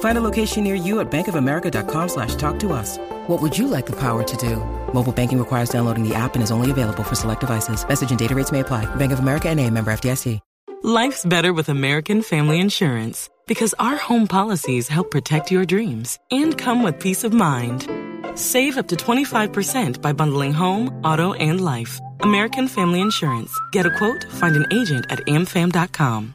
Find a location near you at bankofamerica.com slash talk to us. What would you like the power to do? Mobile banking requires downloading the app and is only available for select devices. Message and data rates may apply. Bank of America and a member FDIC. Life's better with American Family Insurance because our home policies help protect your dreams and come with peace of mind. Save up to 25% by bundling home, auto, and life. American Family Insurance. Get a quote, find an agent at amfam.com.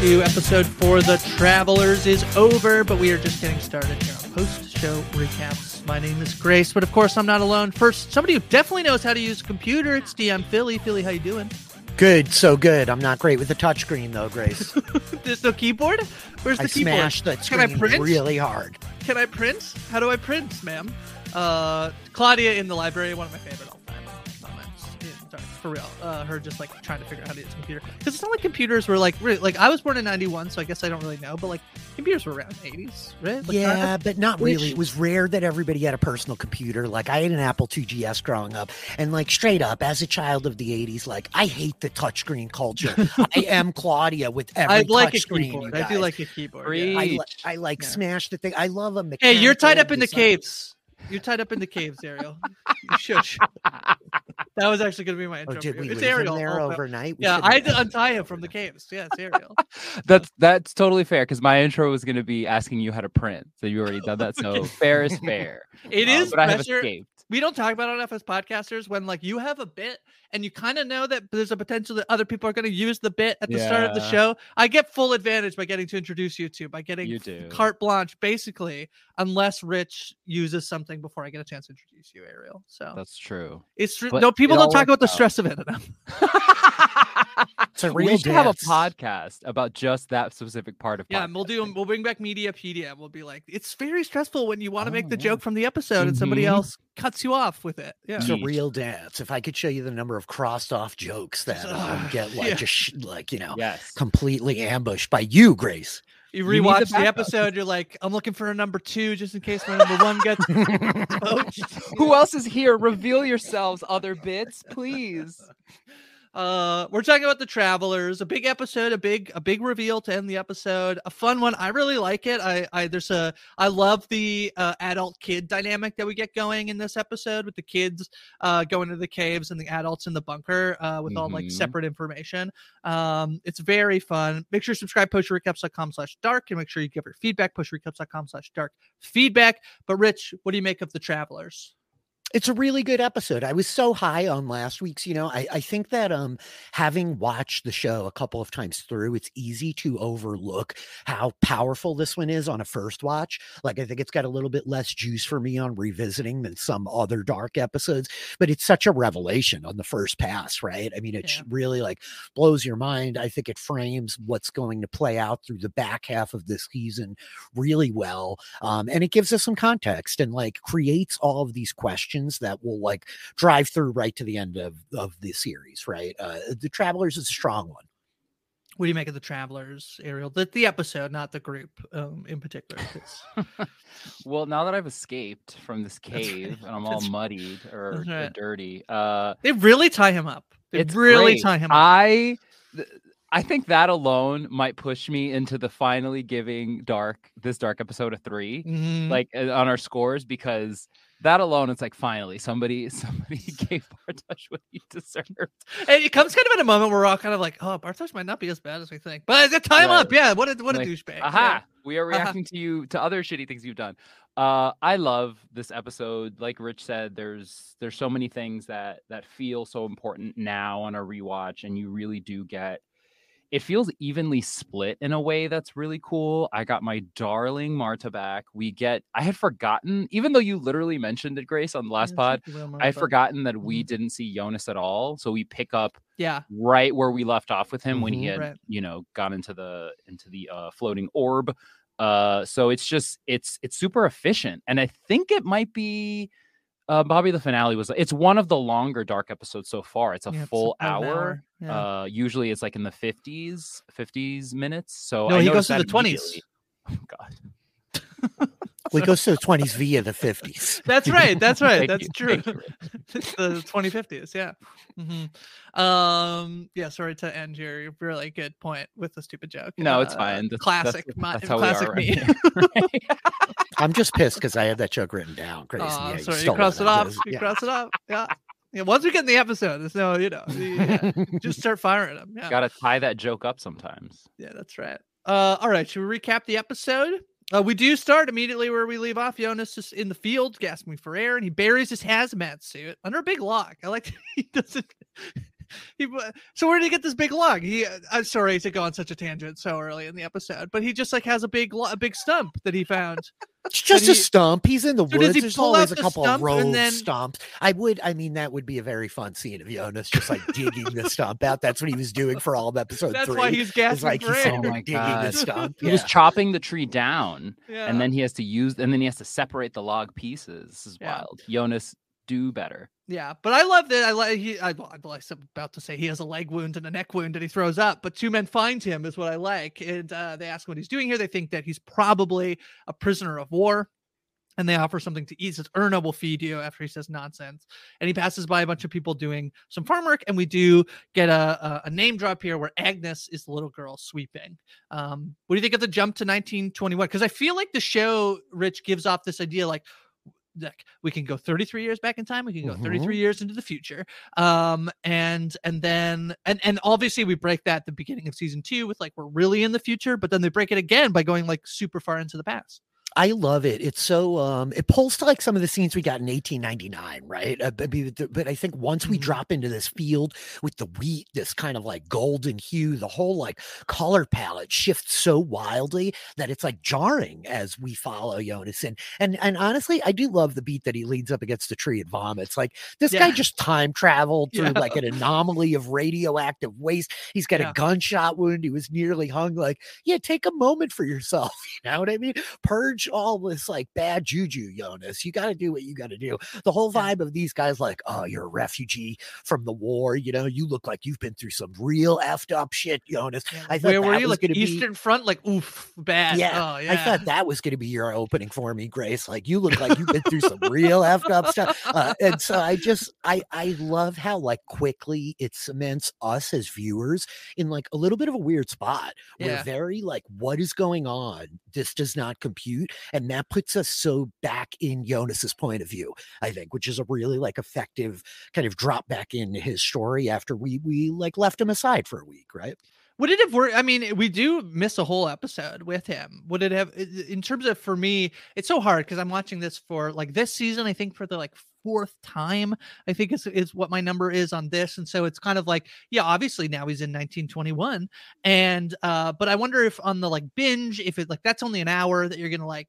2, Episode 4, The Travelers is over, but we are just getting started here on post-show recaps. My name is Grace, but of course I'm not alone. First, somebody who definitely knows how to use a computer, it's DM Filly. Filly, how you doing? Good, so good. I'm not great with the touchscreen though, Grace. There's no keyboard? Where's the I keyboard? smashed that Can I screen print? really hard. Can I print? How do I print, ma'am? Uh, Claudia in the library, one of my favorite all time sorry, for real. Uh, her just like trying to figure out how to use a computer because it's not like computers were like really, like I was born in '91, so I guess I don't really know, but like computers were around '80s, right? Like, yeah, kinda? but not Which- really. It was rare that everybody had a personal computer. Like I had an Apple II GS growing up, and like straight up, as a child of the '80s, like I hate the touchscreen culture. I am Claudia with every I like a touchscreen. keyboard. you I do like a keyboard. Free. yeah. I, li- I like Yeah. smash the thing. I love a Hey, you're tied up in the caves. You're tied up in the caves, Ariel. You shush. that was actually going to be my intro. Oh, intro. did we. It's leave Ariel. there Oh, overnight? We Yeah, I had to untie him from the caves. Yeah, it's Ariel. That's that's totally fair because my intro was going to be asking you how to print, so you already done that. So fair is fair. It Uh, is but I have pressure. We don't talk about it enough as podcasters when like you have a bit and you kind of know that there's a potential that other people are going to use the bit at the start of the show. I get full advantage by getting to introduce you to by getting You do. carte blanche basically, unless Rich uses something before I get a chance to introduce you, Ariel. So That's true. it's true. no people it don't talk about worked the stress of it enough. It's a we real should have a podcast about just that specific part of. Yeah, and we'll do. We'll bring back Mediapedia. and We'll be like, it's very stressful when you want to make Oh, the yeah. joke from the episode and somebody Mhm. else cuts you off with it. Yeah, It's a real dance. If I could show you the number of crossed off jokes that I would get like Yeah. just like you know Yes. completely ambushed by you, Grace. you need the rewatch the, episode. You're like, I'm looking for a number two just in case my number one gets poached. Who else is here? Reveal yourselves, other bits, please. Uh, we're talking about the travelers. A big episode, a big a big reveal to end the episode. A fun one. I really like it. I I there's a I love the uh, adult kid dynamic that we get going in this episode with the kids uh going to the caves and the adults in the bunker uh with all like Mhm. separate information. Um, it's very fun. Make sure you subscribe postrecaps.com slash dark and make sure you give your feedback postrecaps.com slash dark feedback. But Rich, what do you make of the travelers? It's a really good episode. I was so high on last week's, you know. I, I think that um having watched the show a couple of times through, it's easy to overlook how powerful this one is on a first watch. Like I think it's got a little bit less juice for me on revisiting than some other dark episodes, but it's such a revelation on the first pass, right? I mean, it Yeah. really like blows your mind. I think it frames what's going to play out through the back half of this season really well. Um, and it gives us some context and like creates all of these questions that will like drive through right to the end of, of the series, right? Uh, the Travelers is a strong one. What do you make of the Travelers, Ariel? The, the episode, not the group um, in particular. well, now that I've escaped from this That's right. cave and I'm all That's- muddied or, that's or dirty, uh, they really tie him up. They it's really great. tie him up. I th- I think that alone might push me into the finally giving dark this dark episode a 3 Mhm. like uh, on our scores because that alone it's like finally somebody somebody gave Bartosz what he deserved. And it comes kind of at a moment where we're all kind of like, oh, Bartosz might not be as bad as we think. But they tie him up. Yeah. What a, what a Like, douchebag. Aha! We are Aha. reacting to you to other shitty things you've done. Uh, I love this episode. Like Rich said, there's there's so many things that that feel so important now on a rewatch, and you really do get. It feels evenly split in a way that's really cool. I got my darling Marta back. We get. I had forgotten, even though you literally mentioned it, Grace, on the last pod. thank you, Wilma, I had forgotten that we Mhm. didn't see Jonas at all. So we pick up Yeah. right where we left off with him when he Mhm. had Right. you know gone into the into the uh floating orb uh so it's just it's it's super efficient and i think it might be uh bobby the finale was it's one of the longer dark episodes so far it's a Yeah, full about an hour, Yeah. uh usually it's like in the 50s 50s minutes so No, I he goes to the 20s. oh god Well, it goes to the 20s via the 50s. That's right. That's right. That's you, true. thank you, It's the 2050s. Yeah. hmm Um. Yeah. Sorry to end your really good point with the stupid joke. no it's Uh, fine that's, classic. that's, my, that's how classic we are me. right. I'm just pissed because I had that joke written down. Crazy. Oh, yeah, sorry. You stole crossed it out off. of You this. crossed it off. Yeah. Yeah. Once we get in the episode, there's no, you know, yeah, just start firing them. Yeah. gotta tie that joke up sometimes Yeah, that's right. Uh, all right, should we recap the episode? Uh, we do start immediately where we leave off. Jonas is in the field, gasping for air, and he buries his hazmat suit under a big log. I like that he doesn't. He, so where did he get this big log? He, uh, I'm sorry to go on such a tangent so early in the episode, but he just like has a big, lo- a big stump that he found. It's just he- a stump. He's in the So woods. he There's always a couple of stump rogue then- stumps. I would, I mean, that would be a very fun scene of Jonas just like digging the stump out. That's what he was doing for all of episode That's three. why he's It's gasping like he's Oh my digging God. the stump. He was chopping the tree down, Yeah. and then he has to use, and then he has to separate the log pieces. This is Yeah. wild. Jonas, do better. Yeah, but I love that. I like he. I, I was about to say he has a leg wound and a neck wound and he throws up, but two men find him is what I like, and uh, they ask him what he's doing here. They think that he's probably a prisoner of war, and they offer something to eat. Says Erna will feed you after he says nonsense, and he passes by a bunch of people doing some farm work, and we do get a a, a name drop here where Agnes is the little girl sweeping. Um, what do you think of the jump to 1921? Because I feel like the show, Rich, gives off this idea like like we can go 33 years back in time we can go Mhm. 33 years into the future um and and then and and obviously we break that at the beginning of season two with like we're really in the future but then they break it again by going like super far into the past I love it. It's so um it pulls to like some of the scenes we got in 1899, right? Uh, but, but- I think once we Mhm. drop into this field with the wheat, this kind of like golden hue, the whole like color palette shifts so wildly that it's like jarring as we follow Jonas. And and and honestly, I do love the beat that he leads up against the tree and vomits. Like this guy just time traveled through Yeah. like an anomaly of radioactive waste. He's got Yeah. a gunshot wound. He was nearly hung. Like, yeah, take a moment for yourself. You know what I mean? Purge all this like bad juju, Jonas. You got to do what you got to do. The whole vibe of these guys, like, oh, you're a refugee from the war. You know, you look like you've been through some real effed up shit, Jonas. I thought where were you like gonna be- eastern front like oof bad Yeah, oh yeah I thought that was going to be your opening for me, Grace. Like you look like you've been through some real effed up stuff, uh, and so I just I I love how like quickly it cements us as viewers in like a little bit of a weird spot. We're Yeah. very like, what is going on? This does not compute, and that puts us so back in Jonas's point of view. I think, which is a really like effective kind of drop back into his story after we we like left him aside for a week, right? Would it have worked? I mean, we do miss a whole episode with him. Would it have, in terms of for me, it's so hard because I'm watching this for like this season, I think for the like fourth time. I think is is what my number is on this, and so it's kind of like, yeah, obviously now he's in 1921, and uh, but I wonder if on the like binge, if it like that's only an hour that you're gonna like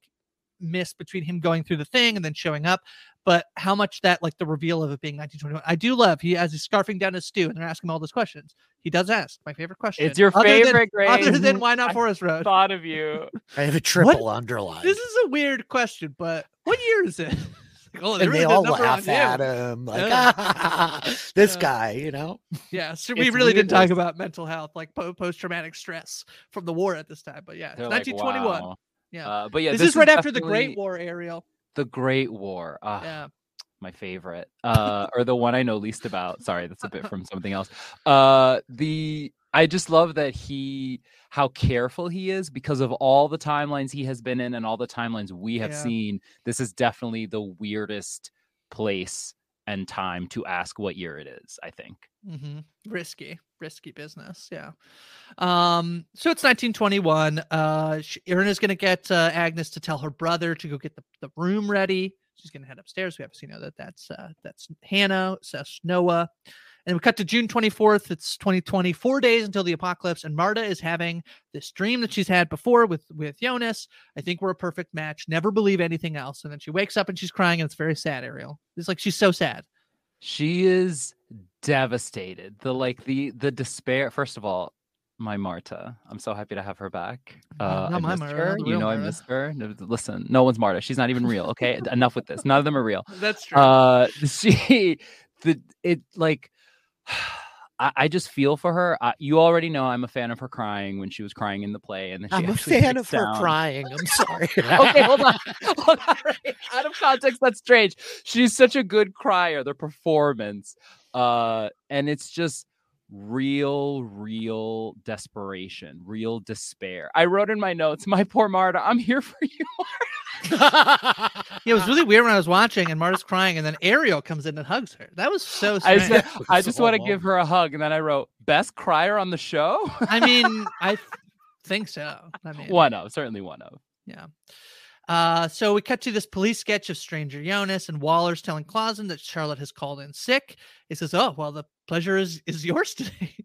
miss between him going through the thing and then showing up but how much that like the reveal of it being 1921 i do love he as he's scarfing down his stew and they're asking him all those questions he does ask my favorite question It's your other favorite, than, other than why not I forest road Thought of you. I have a triple underline. this is a weird question but what year is it Like, oh, and really they all laugh at him like Yeah. "Ah, this Yeah. guy, you know. yeah so we It's really didn't talk about mental health like po- post-traumatic stress from the war at this time but yeah They're like, 1921 wow. yeah Uh, but yeah, this, this is right after the great war ariel The Great War. Ah, yeah my favorite uh or the one i know least about sorry that's a bit from something else uh the i just love that he how careful he is because of all the timelines he has been in and all the timelines we have Yeah. seen this is definitely the weirdest place and time to ask what year it is i think. Mm-hmm. risky risky business yeah. Um so it's 1921 uh is going to get uh, agnes to tell her brother to go get the, the room ready. She's going to head upstairs. We obviously know that that's uh that's Hanno that's noah and we cut to june 24th it's 2020 four days until the apocalypse and marta is having this dream that she's had before with with jonas. I think we're a perfect match never believe anything else. And then she wakes up and she's crying and it's very sad ariel. It's like she's so sad. She is devastated. The like the the despair first of all my marta. I'm so happy to have her back. Uh not I my missed Marta, her. You know i Marta. missed her? No, listen no one's marta. She's not even real okay? Enough with this. None of them are real. That's true. Uh she the it like I, I just feel for her. I, you already know I'm a fan of her crying when she was crying in the play, and then she I'm a fan of her crying. I'm sorry. okay, hold on. Hold on. Right. Out of context, that's strange. She's such a good crier, the performance. Uh, and it's just real, real desperation, real despair. I wrote in my notes, my poor Marta, I'm here for you. Yeah, it was really weird when I was watching and Marta's crying, and then Ariel comes in and hugs her. That was so I said, I just want to give her a hug. And then I wrote, best crier on the show? I mean, I th- think so. I mean, one of, certainly one of. Yeah. Uh, so we cut to this police sketch of Stranger Jonas and Waller's telling Clausen that Charlotte has called in sick. He says, "Oh, well, the pleasure is is yours today.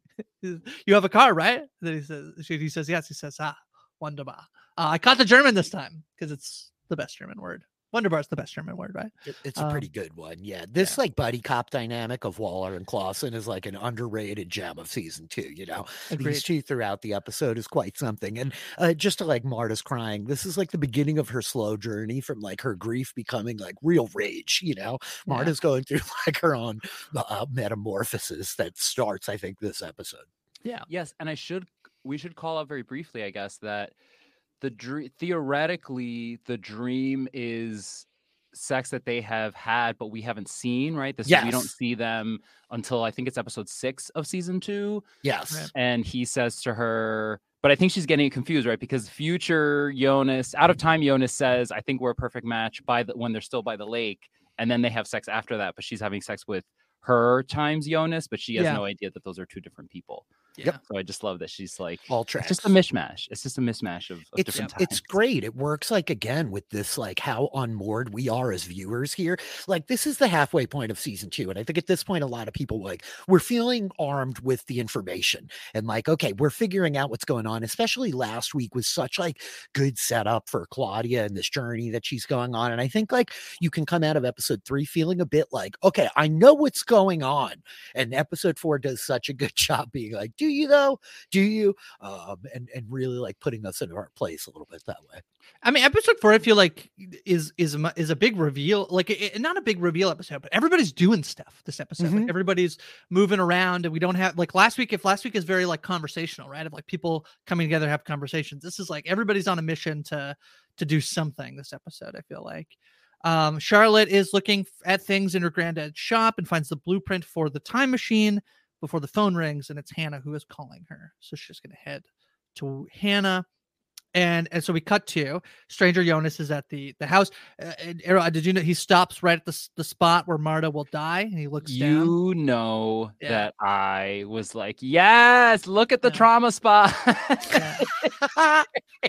you have a car, right?" Then he says, "He says yes." He says, "Ah, wunderbar." Uh, I caught the German this time because it's the best German word. Wunderbar is the best German word, right? It's a Um, pretty good one. Yeah. This like buddy cop dynamic of Waller and Clausen is like an underrated gem of season two, you know. Agreed. These two throughout the episode is quite something. And uh, just to like Marta's crying, this is like the beginning of her slow journey from like her grief becoming like real rage, you know. Yeah. Marta's going through like her own uh, metamorphosis that starts, I think, this episode. Yeah. Yes, and I should we should call out very briefly, I guess, that the dream theoretically the dream is sex that they have had, but we haven't seen, right? This we don't see them until I think it's episode six of season two. Yes. And he says to her, but I think she's getting confused, right? Because future Jonas, out of time Jonas says, I think we're a perfect match by the when they're still by the lake, and then they have sex after that, but she's having sex with her times Jonas, but she has Yeah. no idea that those are two different people. Yeah. So I just love that she's like, All it's tracks. just a mishmash. It's just a mismatch of, of it's different it's great. It works like again with this like how unmoored we are as viewers here. Like this is the halfway point of season two, and I think at this point a lot of people like we're feeling armed with the information and like okay, we're figuring out what's going on. Especially last week was such like good setup for Claudia and this journey that she's going on, and I think like you can come out of episode three feeling a bit like okay, I know what's going on, and episode four does such a good job being like, do you though? Do you? Um, and and really like putting us in our place a little bit that way. I mean, episode four, I feel like is is a, is a big reveal. Like, it, not a big reveal episode, but everybody's doing stuff this episode. Like, Mhm. everybody's moving around, and we don't have like last week. If last week is very like conversational, right? Of like people coming together, have conversations. This is like everybody's on a mission to to do something. This episode, I feel like. Um, Charlotte is looking at things in her granddad's shop and finds the blueprint for the time machine before the phone rings, and it's Hannah who is calling her. So she's going to head to Hannah. And and so we cut to Stranger Jonas is at the the house. Uh, and Ariel, did you know he stops right at the the spot where Marta will die, and he looks down. You know Yeah. that I was like, yes, look at the Yeah. trauma spot.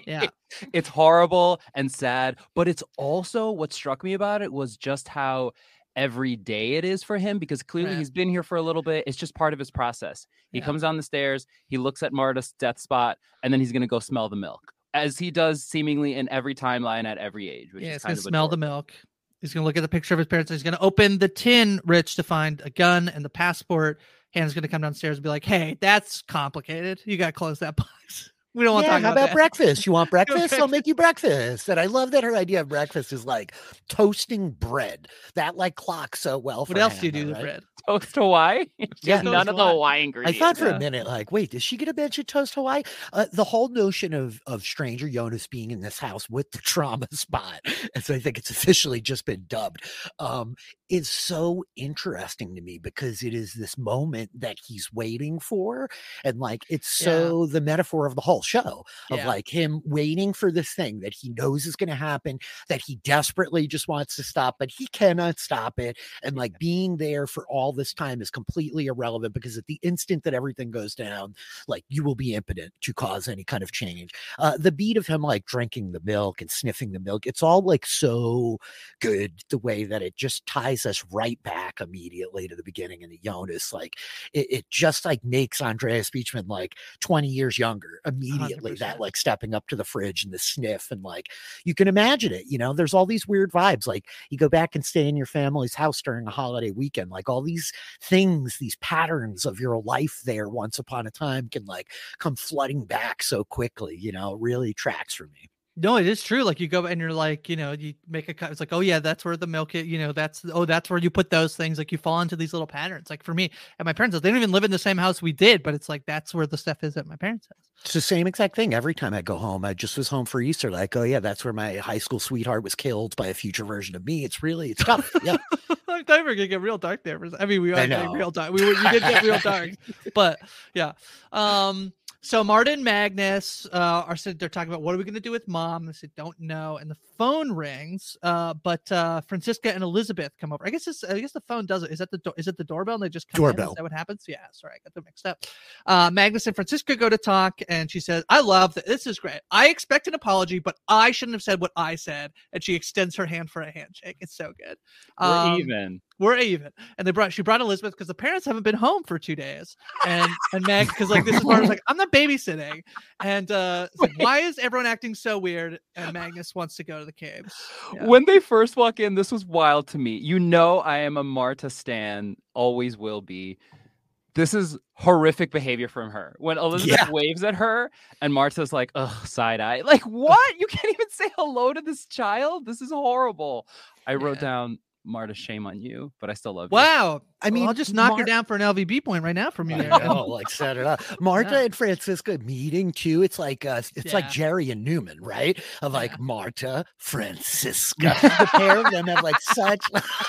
Yeah. It's horrible and sad, but it's also what struck me about it was just how every day it is for him because clearly Right. he's been here for a little bit. It's just part of his process. He Yeah. comes down the stairs, he looks at Marta's death spot, and then he's gonna go smell the milk. As he does seemingly in every timeline at every age, which yeah, is he's kind gonna of smell the milk. He's gonna look at the picture of his parents. He's gonna open the tin, Rich, to find a gun and the passport. Hannah's gonna come downstairs and be like, "Hey, that's complicated. You gotta close that box. We don't want to yeah, talk how about, about that." breakfast? You want breakfast? I'll make you breakfast. And I love that her idea of breakfast is like toasting bread. That like clocks so well. What else do you Hannah, do with bread? Toast Hawaii. Just Yeah. none Toast of the Hawaii. Hawaii I thought for Yeah. a minute, like, wait, did she get a mention toast Hawaii? Uh, the whole notion of of Stranger Jonas being in this house with the trauma spot, as I think it's officially just been dubbed, um, is so interesting to me because it is this moment that he's waiting for, and like it's Yeah. so the metaphor of the whole show of Yeah. like him waiting for this thing that he knows is going to happen, that he desperately just wants to stop, but he cannot stop it, and like being there for all this time is completely irrelevant because at the instant that everything goes down, like you will be impotent to cause any kind of change. Uh, the beat of him like drinking the milk and sniffing the milk, it's all like so good the way that it just ties us right back immediately to the beginning and the Jonas. Like it, it just like makes Andreas Pietschmann like 20 years younger immediately. That 100%. like stepping up to the fridge and the sniff and like you can imagine it, you know, there's all these weird vibes. Like you go back and stay in your family's house during a holiday weekend, like all these things, these patterns of your life there once upon a time can like come flooding back so quickly, you know, really tracks for me. No, it is true. Like you go and you're like, you know, you make a cut. It's like, oh yeah, that's where the milk. is, You know, that's oh, that's where you put those things. Like you fall into these little patterns. Like for me at my parents' house, they don't even live in the same house we did, but it's like that's where the stuff is at my parents' house. It's the same exact thing every time I go home. I just was home for Easter. Like, oh yeah, that's where my high school sweetheart was killed by a future version of me. It's really it's tough. Yeah. I thought we were gonna get real dark there. I mean, we are getting real dark. We, were- we did get real dark, but yeah. Um. So Martin Magnus uh, are said they're talking about what are we going to do with mom. They said don't know, and the phone rings. Uh, but uh, Franziska and Elizabeth come over. I guess it's, I guess the phone does it. Is that the do- is it the doorbell? And they just come in? Doorbell. Is that what happens? Yeah. Sorry, I got them mixed up. Uh, Magnus and Franziska go to talk, and she says, "I love that. This is great. I expect an apology, but I shouldn't have said what I said." And she extends her hand for a handshake. It's so good. We're Um, even. We're even. And they brought she brought Elizabeth because the parents haven't been home for two days. And and Meg because like this is Martin's like I'm not babysitting. And uh like, why is everyone acting so weird? And Magnus wants to go to the caves. Yeah. When they first walk in, this was wild to me. You know, I am a Marta Stan, always will be. This is horrific behavior from her. When Elizabeth Yeah. waves at her and Marta's like, ugh, side eye. Like, what? You can't even say hello to this child? This is horrible. I wrote Yeah. down, Marta, shame on you, but I still love you. Wow. I I mean, mean, I'll just knock her down for an LVB point right now from you. I there. like set it up. Marta Yeah. and Franziska meeting too. It's like uh, it's like Jerry and Newman, right? Of like Yeah. Marta, Franziska. the pair of them have like such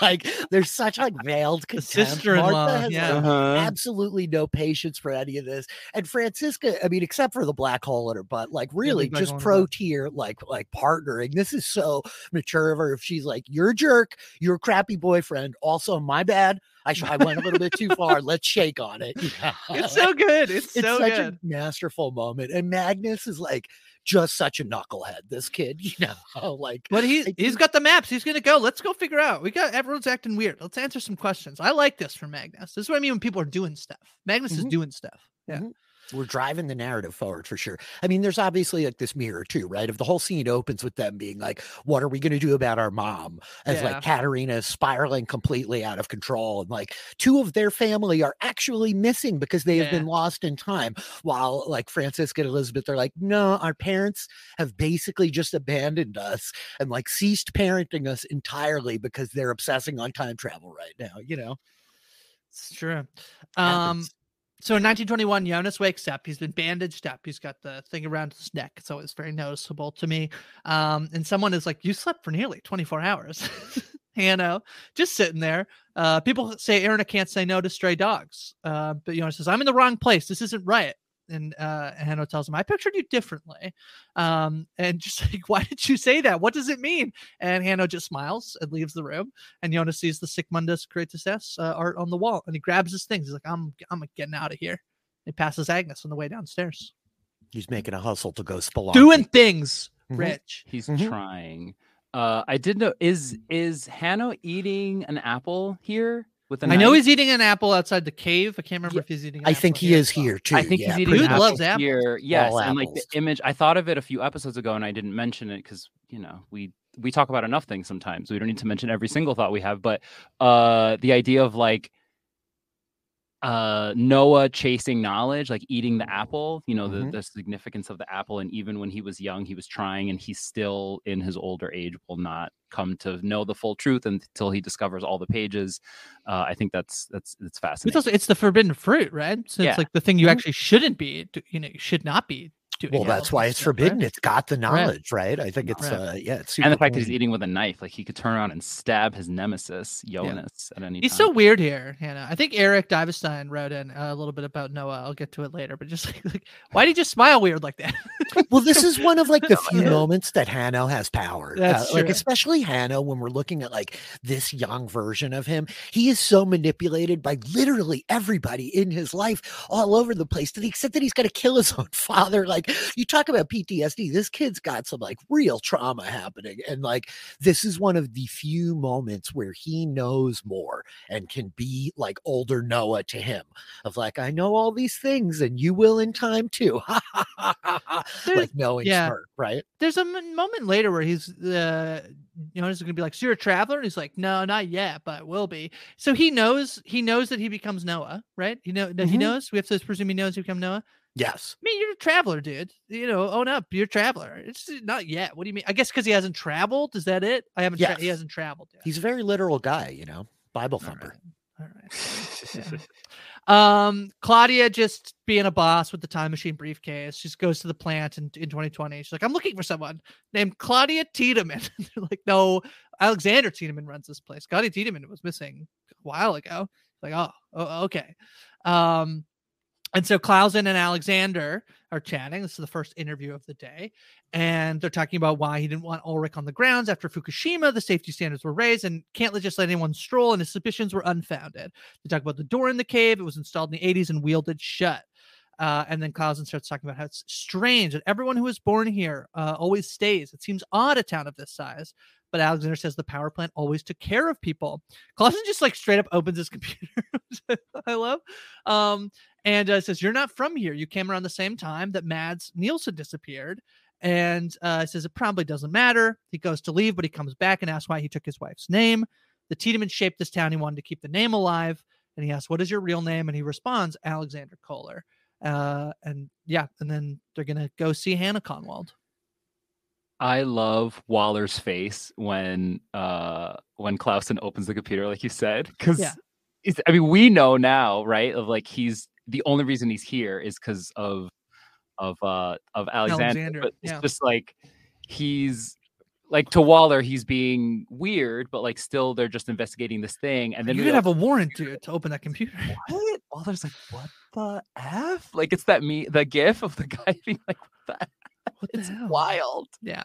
like there's such like veiled contempt. sister-in-law, Martha has, yeah. like, Uh-huh. absolutely no patience for any of this. And Franziska, I mean, except for the black hole in her butt, like really black just hole in her pro butt. tier, like like partnering. This is so mature of her. If she's like, you're a jerk, you're a crappy boyfriend. Also, my bad. I, sh- I went a little bit too far. Let's shake on it. It's so good. It's, It's so such good. a masterful moment. And Magnus is like just such a knucklehead, this kid, you know, like But he he's got the maps. He's gonna go. Let's go figure out. We got everyone's acting weird. Let's answer some questions. I like this from Magnus. This is what I mean when people are doing stuff. Magnus is Mhm. doing stuff. Yeah. Mhm. We're driving the narrative forward for sure. I mean, there's obviously like this mirror too, right? If the whole scene opens with them being like, What are we gonna do about our mom? As Yeah. like Katharina is spiraling completely out of control, and like two of their family are actually missing because they have been lost in time. While like Franziska and Elizabeth are like, No, our parents have basically just abandoned us and like ceased parenting us entirely because they're obsessing on time travel right now, you know. It's true. Um, Happens. So in 1921, Jonas wakes up. He's been bandaged up. He's got the thing around his neck, so it's very noticeable to me. Um, and someone is like, "You slept for nearly 24 hours." you know, just sitting there. Uh, people say Erna can't say no to stray dogs, uh, but Jonas says, "I'm in the wrong place. This isn't right." And uh, Hanno tells him, "I pictured you differently." Um, and just like, "Why did you say that? What does it mean?" And Hanno just smiles and leaves the room. And Jonas sees the Sic Mundus Creatus uh, art on the wall, and he grabs his things. He's like, "I'm, I'm getting out of here." He passes Agnes on the way downstairs, He's making a hustle to go spelunking. doing things. Mhm. Rich. He's Mhm. trying. Uh, I did know is is Hanno eating an apple here with a I know he's eating an apple outside the cave. I can't remember Yeah, if he's eating. An I think he is here too. I think yeah, he's eating pretty Dude an much. loves apples. here. Yes, All and like the image. I thought of it a few episodes ago, and I didn't mention it because you know we we talk about enough things sometimes. We don't need to mention every single thought we have, but uh, the idea of like uh Noah chasing knowledge, like eating the apple, you know, Mhm. the, the significance of the apple. And even when he was young, he was trying, and he still in his older age will not come to know the full truth until he discovers all the pages. Uh, I think that's that's it's It's fascinating. also it's the forbidden fruit, right? So Yeah. it's like the thing you Mhm. actually shouldn't be, you know, you should not be. Well, all that's why it's stuff, right? forbidden. It's got the knowledge, right? I think it's Right. uh yeah, it's and the super fact that he's eating with a knife, like he could turn around and stab his nemesis, Jonas, at any He's time. so weird here, Hanno. I think Eric Divestein wrote in a little bit about Noah. I'll get to it later, but just like, like why did you just smile weird like that? well, this is one of like the few moments that Hanno has power. That's Uh, like especially Hanno when we're looking at like this young version of him. He is so manipulated by literally everybody in his life all over the place to the extent that he's gonna kill his own father. Like you talk about PTSD, this kid's got some like real trauma happening. And like this is one of the few moments where he knows more and can be like older Noah to him of like, I know all these things and you will in time too. Like knowing yeah. smirk, right? There's a moment later where he's uh Jonas is gonna be like, So you're a traveler? And he's like, No, not yet, but will be. So he knows he knows that he becomes Noah, right? He know that he Mhm. knows. We have to presume he knows he become Noah. Yes. I mean, you're a traveler, dude. You know, own up. You're a traveler. It's not yet. What do you mean? I guess because he hasn't traveled. Is that it? I haven't. Tra- he hasn't traveled yet. He's a very literal guy, you know, Bible thumper. right. All right. Yeah. Um, Claudia just being a boss with the time machine briefcase. She just goes to the plant in, in 2020. She's like, I'm looking for someone named Claudia Tiedemann. They're like, no, Alexander Tiedemann runs this place. Claudia Tiedemann was missing a while ago. Like, oh, oh okay. Um, and so Clausen and Alexander are chatting. This is the first interview of the day. And they're talking about why he didn't want Ulrich on the grounds after Fukushima. The safety standards were raised and can't just let anyone stroll, and his suspicions were unfounded. They talk about the door in the cave. It was installed in the 80s and wielded shut. Uh, and then Clausen starts talking about how it's strange that everyone who was born here uh, always stays. It seems odd a town of this size. But Alexander says the power plant always took care of people. Clausen just like straight up opens his computer. I love. Um, and uh, says, You're not from here. You came around the same time that Mads Nielsen disappeared. And uh, says, It probably doesn't matter. He goes to leave, but he comes back and asks why he took his wife's name. The Tiedemann shaped this town. He wanted to keep the name alive. And he asks, What is your real name? And he responds, Alexander Kohler. Uh, and yeah, and then they're going to go see Hannah Kahnwald. I love Waller's face when uh when Clausen opens the computer, like you said, because Yeah. I mean we know now, right? Of like he's the only reason he's here is because of of uh of Alexander. Alexander, But it's yeah. just like he's like to Waller, he's being weird, but like still they're just investigating this thing, and then you could have a warrant to, to open that computer. what? Waller's like, what the f? Like it's that me the gif of the guy being like, what the? What the It's hell? wild. Yeah.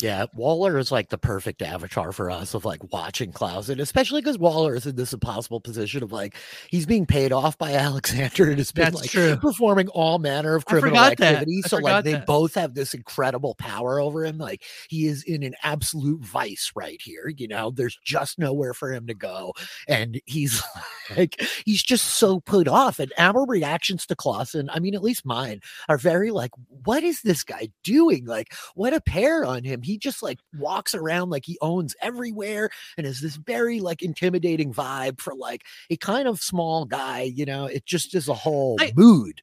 Yeah, Waller is like the perfect avatar for us of like watching Clausen, especially because Waller is in this impossible position of like he's being paid off by Alexander and has been That's like true. performing all manner of criminal activity. So like they that. both have this incredible power over him. Like he is in an absolute vice right here. You know, there's just nowhere for him to go, and he's like he's just so put off. And our reactions to Clausen, I mean, at least mine, are very like, what is this guy doing? Like, what a pair on him. He just like walks around like he owns everywhere and is this very like intimidating vibe for like a kind of small guy, you know. It just is a whole I- mood.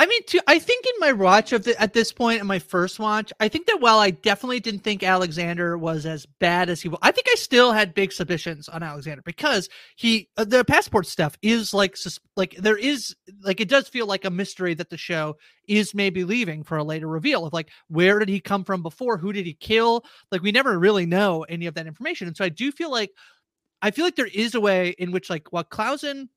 I mean, too, I think in my watch of the, at this point in my first watch, I think that while I definitely didn't think Alexander was as bad as he was, I think I still had big suspicions on Alexander because he uh, the passport stuff is like sus- like there is like it does feel like a mystery that the show is maybe leaving for a later reveal of like where did he come from before, who did he kill? Like we never really know any of that information, and so I do feel like I feel like there is a way in which like while Clausen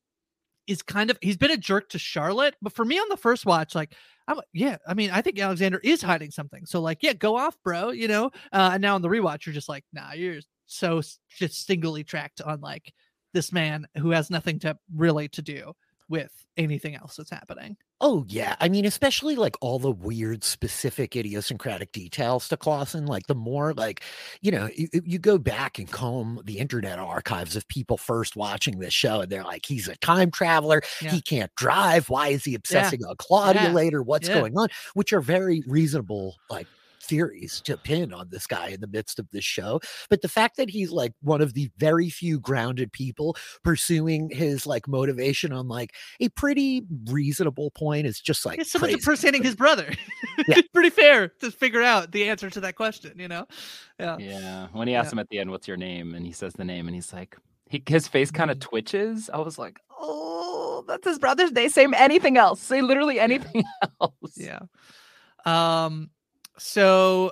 is kind of he's been a jerk to Charlotte, but for me on the first watch, like I'm yeah, I mean, I think Alexander is hiding something. So like, yeah, go off, bro, you know. Uh, and now on the rewatch, you're just like, nah, you're so just singly tracked on like this man who has nothing to really to do with anything else that's happening. Oh yeah, I mean, especially like all the weird, specific, idiosyncratic details to Clausen. Like the more, like you know, you, you, go back and comb the internet archives of people first watching this show, and they're like, "He's a time traveler. Yeah. He can't drive. Why is he obsessing yeah. on Claudia yeah. later? What's going on?" Which are very reasonable, like theories to pin on this guy in the midst of this show. But the fact that he's like one of the very few grounded people pursuing his like motivation on like a pretty reasonable point is just like someone's impersonating his brother. Yeah. it's pretty fair to figure out the answer to that question, you know? Yeah. Yeah. When he asks yeah. him at the end, what's your name? And he says the name and he's like, he, his face kind of mm-hmm. twitches. I was like, oh, that's his brother's. They say anything else. Say literally anything else. Yeah. Um, so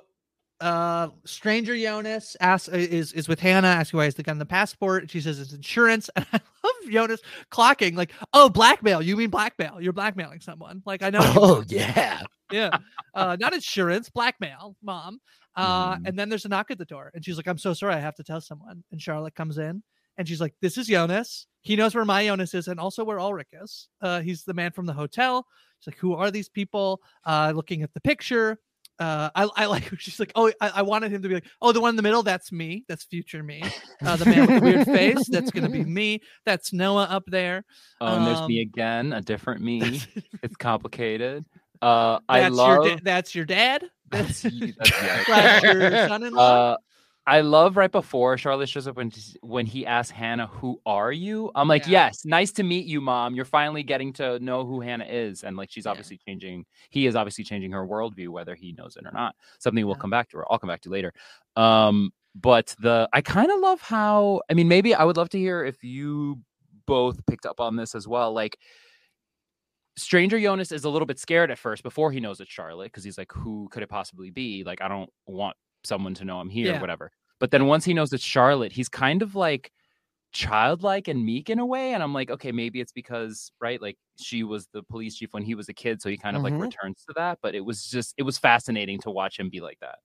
uh stranger Jonas asks uh, is is with Hannah asking why is the gun the passport. She says it's insurance. And I love Jonas clocking like, oh, blackmail. You mean blackmail? You're blackmailing someone. Like I know. Oh yeah. Yeah. Uh not insurance, blackmail, mom. Uh mm. and then there's a knock at the door and she's like, I'm so sorry, I have to tell someone. And Charlotte comes in and she's like, This is Jonas. He knows where my Jonas is and also where Ulrich is. Uh he's the man from the hotel. She's like, Who are these people? Uh looking at the picture uh, I, I like she's like, oh, I, I, wanted him to be like, oh, the one in the middle, that's me, that's future me, uh, the man with the weird face, that's gonna be me, that's Noah up there. Oh, um, and there's me um, again, a different me. it's complicated. Uh, I love your da- that's your dad. That's, that's your son-in-law. I love right before Charlotte shows up when when he asks Hannah, "Who are you?" I'm like, yeah. "Yes, nice to meet you, mom. You're finally getting to know who Hannah is." And like, she's obviously yeah. changing. He is obviously changing her worldview, whether he knows it or not. Something we'll come back to. Or I'll come back to later. Um, but the I kind of love how. I mean, maybe I would love to hear if you both picked up on this as well. Like, Stranger Jonas is a little bit scared at first before he knows it's Charlotte because he's like, "Who could it possibly be?" Like, I don't want someone to know I'm here, yeah. whatever. But then once he knows it's Charlotte, he's kind of like childlike and meek in a way. And I'm like, okay, maybe it's because, right, like she was the police chief when he was a kid. So he kind of mm-hmm. like returns to that. But it was just, it was fascinating to watch him be like that.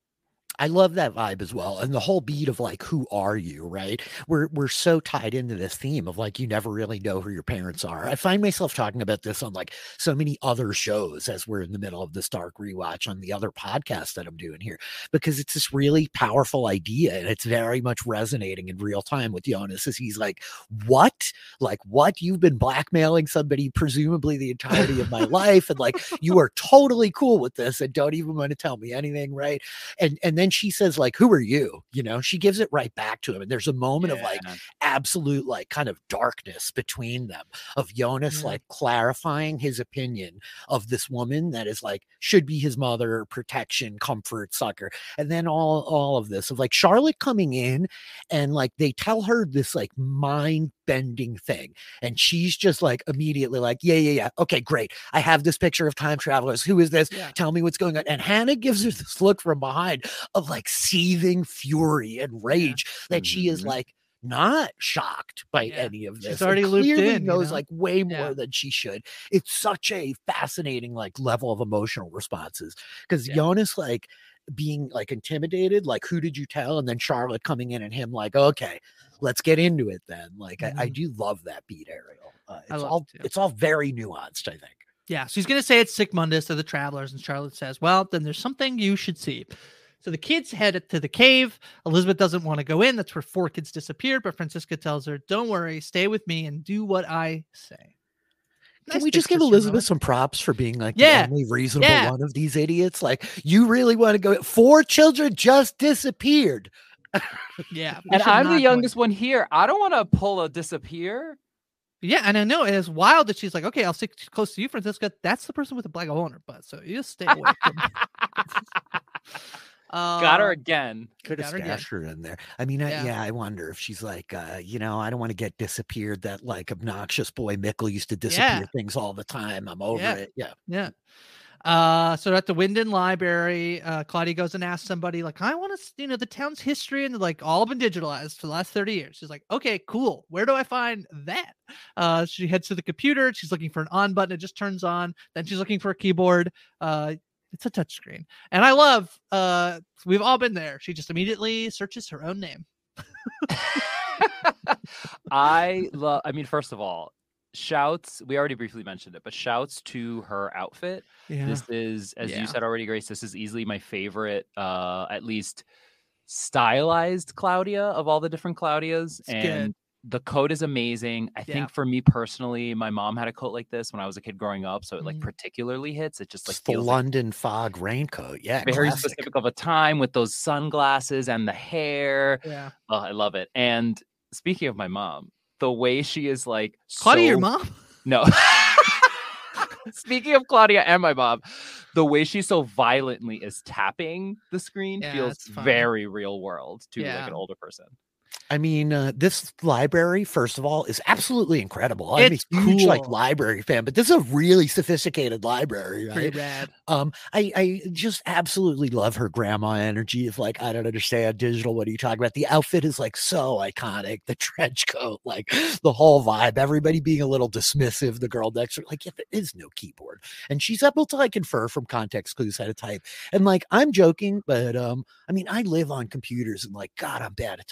I love that vibe as well. And the whole beat of like, who are you? Right. We're we're so tied into this theme of like you never really know who your parents are. I find myself talking about this on like so many other shows as we're in the middle of this dark rewatch on the other podcast that I'm doing here, because it's this really powerful idea and it's very much resonating in real time with Jonas as he's like, What? Like what? You've been blackmailing somebody presumably the entirety of my life, and like you are totally cool with this and don't even want to tell me anything, right? And and then then she says like who are you you know she gives it right back to him and there's a moment yeah. of like absolute like kind of darkness between them of jonas like clarifying his opinion of this woman that is like should be his mother protection comfort sucker and then all all of this of like charlotte coming in and like they tell her this like mind bending thing. And she's just like immediately like, yeah, yeah, yeah. Okay, great. I have this picture of time travelers. Who is this? Yeah. Tell me what's going on. And Hannah gives her this look from behind of like seething fury and rage yeah. that mm-hmm. she is mm-hmm. like, not shocked by yeah. any of this. She's already looped in. Knows you know? like way more yeah. than she should. It's such a fascinating like level of emotional responses because yeah. Jonas like being like intimidated, like who did you tell? And then Charlotte coming in and him like, okay, let's get into it then. Like mm-hmm. I, I, mm-hmm. do love that beat, Ariel. Uh, it's all it it's all very nuanced, I think. Yeah, she's gonna say it's Sic Mundus to the travelers, and Charlotte says, "Well, then there's something you should see." So the kids head to the cave. Elizabeth doesn't want to go in. That's where four kids disappeared. But Franziska tells her, "Don't worry, stay with me and do what I say." Can we just give Elizabeth some props for being like yeah. the only reasonable yeah. one of these idiots? Like, you really want to go? Four children just disappeared. yeah, and I'm the youngest one here. I don't want to pull a disappear. Yeah, and I know it's wild that she's like, okay, I'll stick close to you, Franziska. That's the person with the black hole on her butt, so you just stay away. From Uh, Got her again. Could have stashed her in there. I mean, yeah. I, yeah. I wonder if she's like, uh, you know, I don't want to get disappeared. That like obnoxious boy Mikkel used to disappear yeah. things all the time. I'm over yeah. it. Yeah. Yeah. Uh, so at the Winden Library, uh, Claudia goes and asks somebody, like, I want to, you know, the town's history and like all been digitalized for the last 30 years. She's like, okay, cool. Where do I find that? Uh, she heads to the computer. She's looking for an on button. It just turns on. Then she's looking for a keyboard. It's a touchscreen. And I love uh we've all been there. She just immediately searches her own name. I love I mean, first of all, shouts. We already briefly mentioned it, but shouts to her outfit. Yeah. This is, as Yeah. you said already, Grace. This is easily my favorite, uh, at least stylized Claudia of all the different Claudias, It's good. The coat is amazing. I Yeah. think for me personally, my mom had a coat like this when I was a kid growing up, so it like Mhm. particularly hits. It just like the feels like London fog raincoat. Yeah, very classic. specific of a time with those sunglasses and the hair. Yeah. Oh, I love it. And speaking of my mom, the way she is like Claudia, your mom? No. Speaking of Claudia and my mom, the way she so violently is tapping the screen Yeah, feels very real world to like an older person. I mean, uh, this library, first of all, is absolutely incredible. I'm It's a huge like library fan, but this is a really sophisticated library, right? Pretty rad. Um, I, I just absolutely love her grandma energy of like, I don't understand digital. What are you talking about? The outfit is like so iconic. The trench coat, like the whole vibe, everybody being a little dismissive. The girl next to her, like, yeah, there is no keyboard. And she's able to like infer from context clues how to type. And like, I'm joking, but um, I mean, I live on computers and like, God, I'm bad at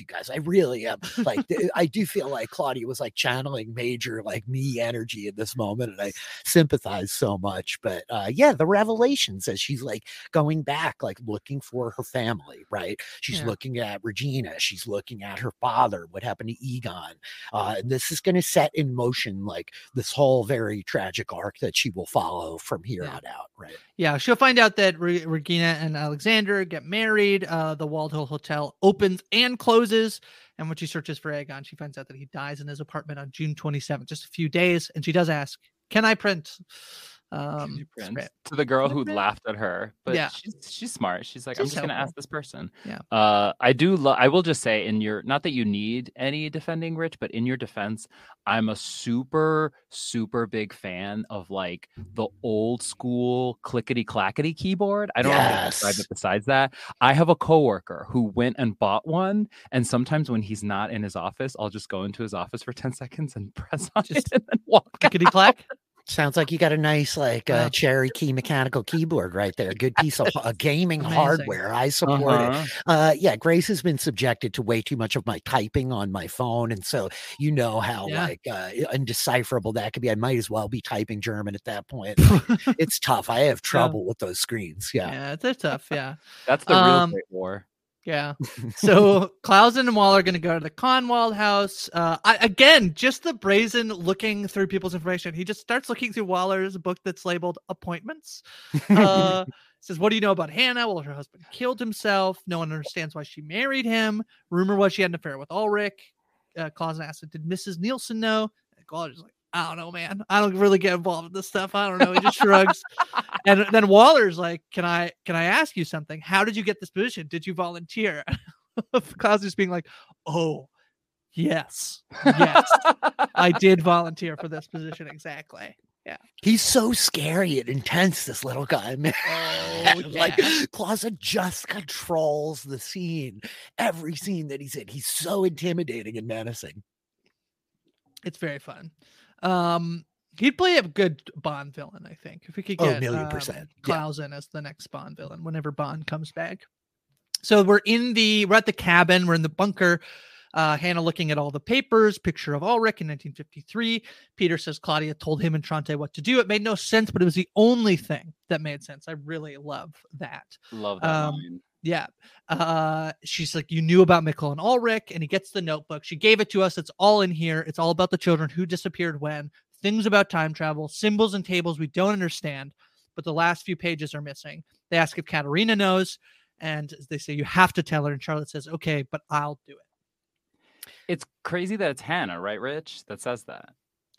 you guys. I really am. Like, I do feel like Claudia was like channeling major like me energy in this moment. And I sympathize so much. But uh, yeah, the revelations as she's like going back, like looking for her family, right? She's Yeah. looking at Regina, she's looking at her father, what happened to Egon. Uh, and this is going to set in motion like this whole very tragic arc that she will follow from here Yeah. on out, right? Yeah, she'll find out that Re- Regina and Alexander get married. Uh, the Waldhill Hotel opens and closes. And when she searches for Egon, she finds out that he dies in his apartment on June 27th, just a few days. And she does ask, Can I print? Um, She it's prints great. to the girl who laughed at her, but Yeah. she's she's smart. She's like, I'm just gonna ask this person. Yeah. Uh, I do. Lo- I will just say, in your not that you need any defending Rich, but in your defense, I'm a super super big fan of like the old school clickety clackety keyboard. I don't know how to describe it. Besides that, I have a coworker who went and bought one, and sometimes when he's not in his office, I'll just go into his office for ten seconds and press on Just it and then walk. Clickety clack. Sounds like you got a nice, like, uh, Yeah. cherry key mechanical keyboard right there. Good piece of uh, gaming Amazing. hardware. I support it. Uh-huh. Uh, yeah, Grace has been subjected to way too much of my typing on my phone, and so you know how Yeah. like uh, undecipherable that could be. I might as well be typing German at that point. It's tough. I have trouble with those screens. Yeah. Yeah, they're tough. Yeah. That's the real Um, Great War. Yeah. So Clausen and Waller are going to go to the Kahnwald house. Uh, I, again, just the brazen looking through people's information. He just starts looking through Waller's book that's labeled appointments. Uh, says, "What do you know about Hannah? Well, her husband killed himself. No one understands why she married him. Rumor was she had an affair with Ulrich." Uh, Clausen asked, "Did Mrs. Nielsen know?" And Waller's like, "I don't know, man. I don't really get involved in this stuff. I don't know." He just shrugs. and then Waller's like, "Can I can I ask you something? How did you get this position? Did you volunteer?" Klaus just being like, "Oh, yes, yes, I did volunteer for this position exactly." Yeah. He's so scary and intense, this little guy, man. Oh, like yeah. Clausen just controls the scene. Every scene that he's in, he's so intimidating and menacing. It's very fun. Um, he'd play a good Bond villain, I think, if we could Oh, get million um, percent. Yeah. Clausen as the next Bond villain whenever Bond comes back. So we're in the we're at the cabin, we're in the bunker. Uh, Hannah looking at all the papers, picture of Ulrich in 1953. Peter says Claudia told him and Tronte what to do. It made no sense, but it was the only thing that made sense. I really love that. Love that Um, line. Yeah. Uh she's like, You knew about Mikkel and Ulrich, and he gets the notebook. She gave it to us. It's all in here. It's all about the children who disappeared when, things about time travel, symbols and tables we don't understand, but the last few pages are missing. They ask if Katharina knows, and they say, You have to tell her. And Charlotte says, Okay, but I'll do it. It's crazy that it's Hannah, right, Rich? That says that.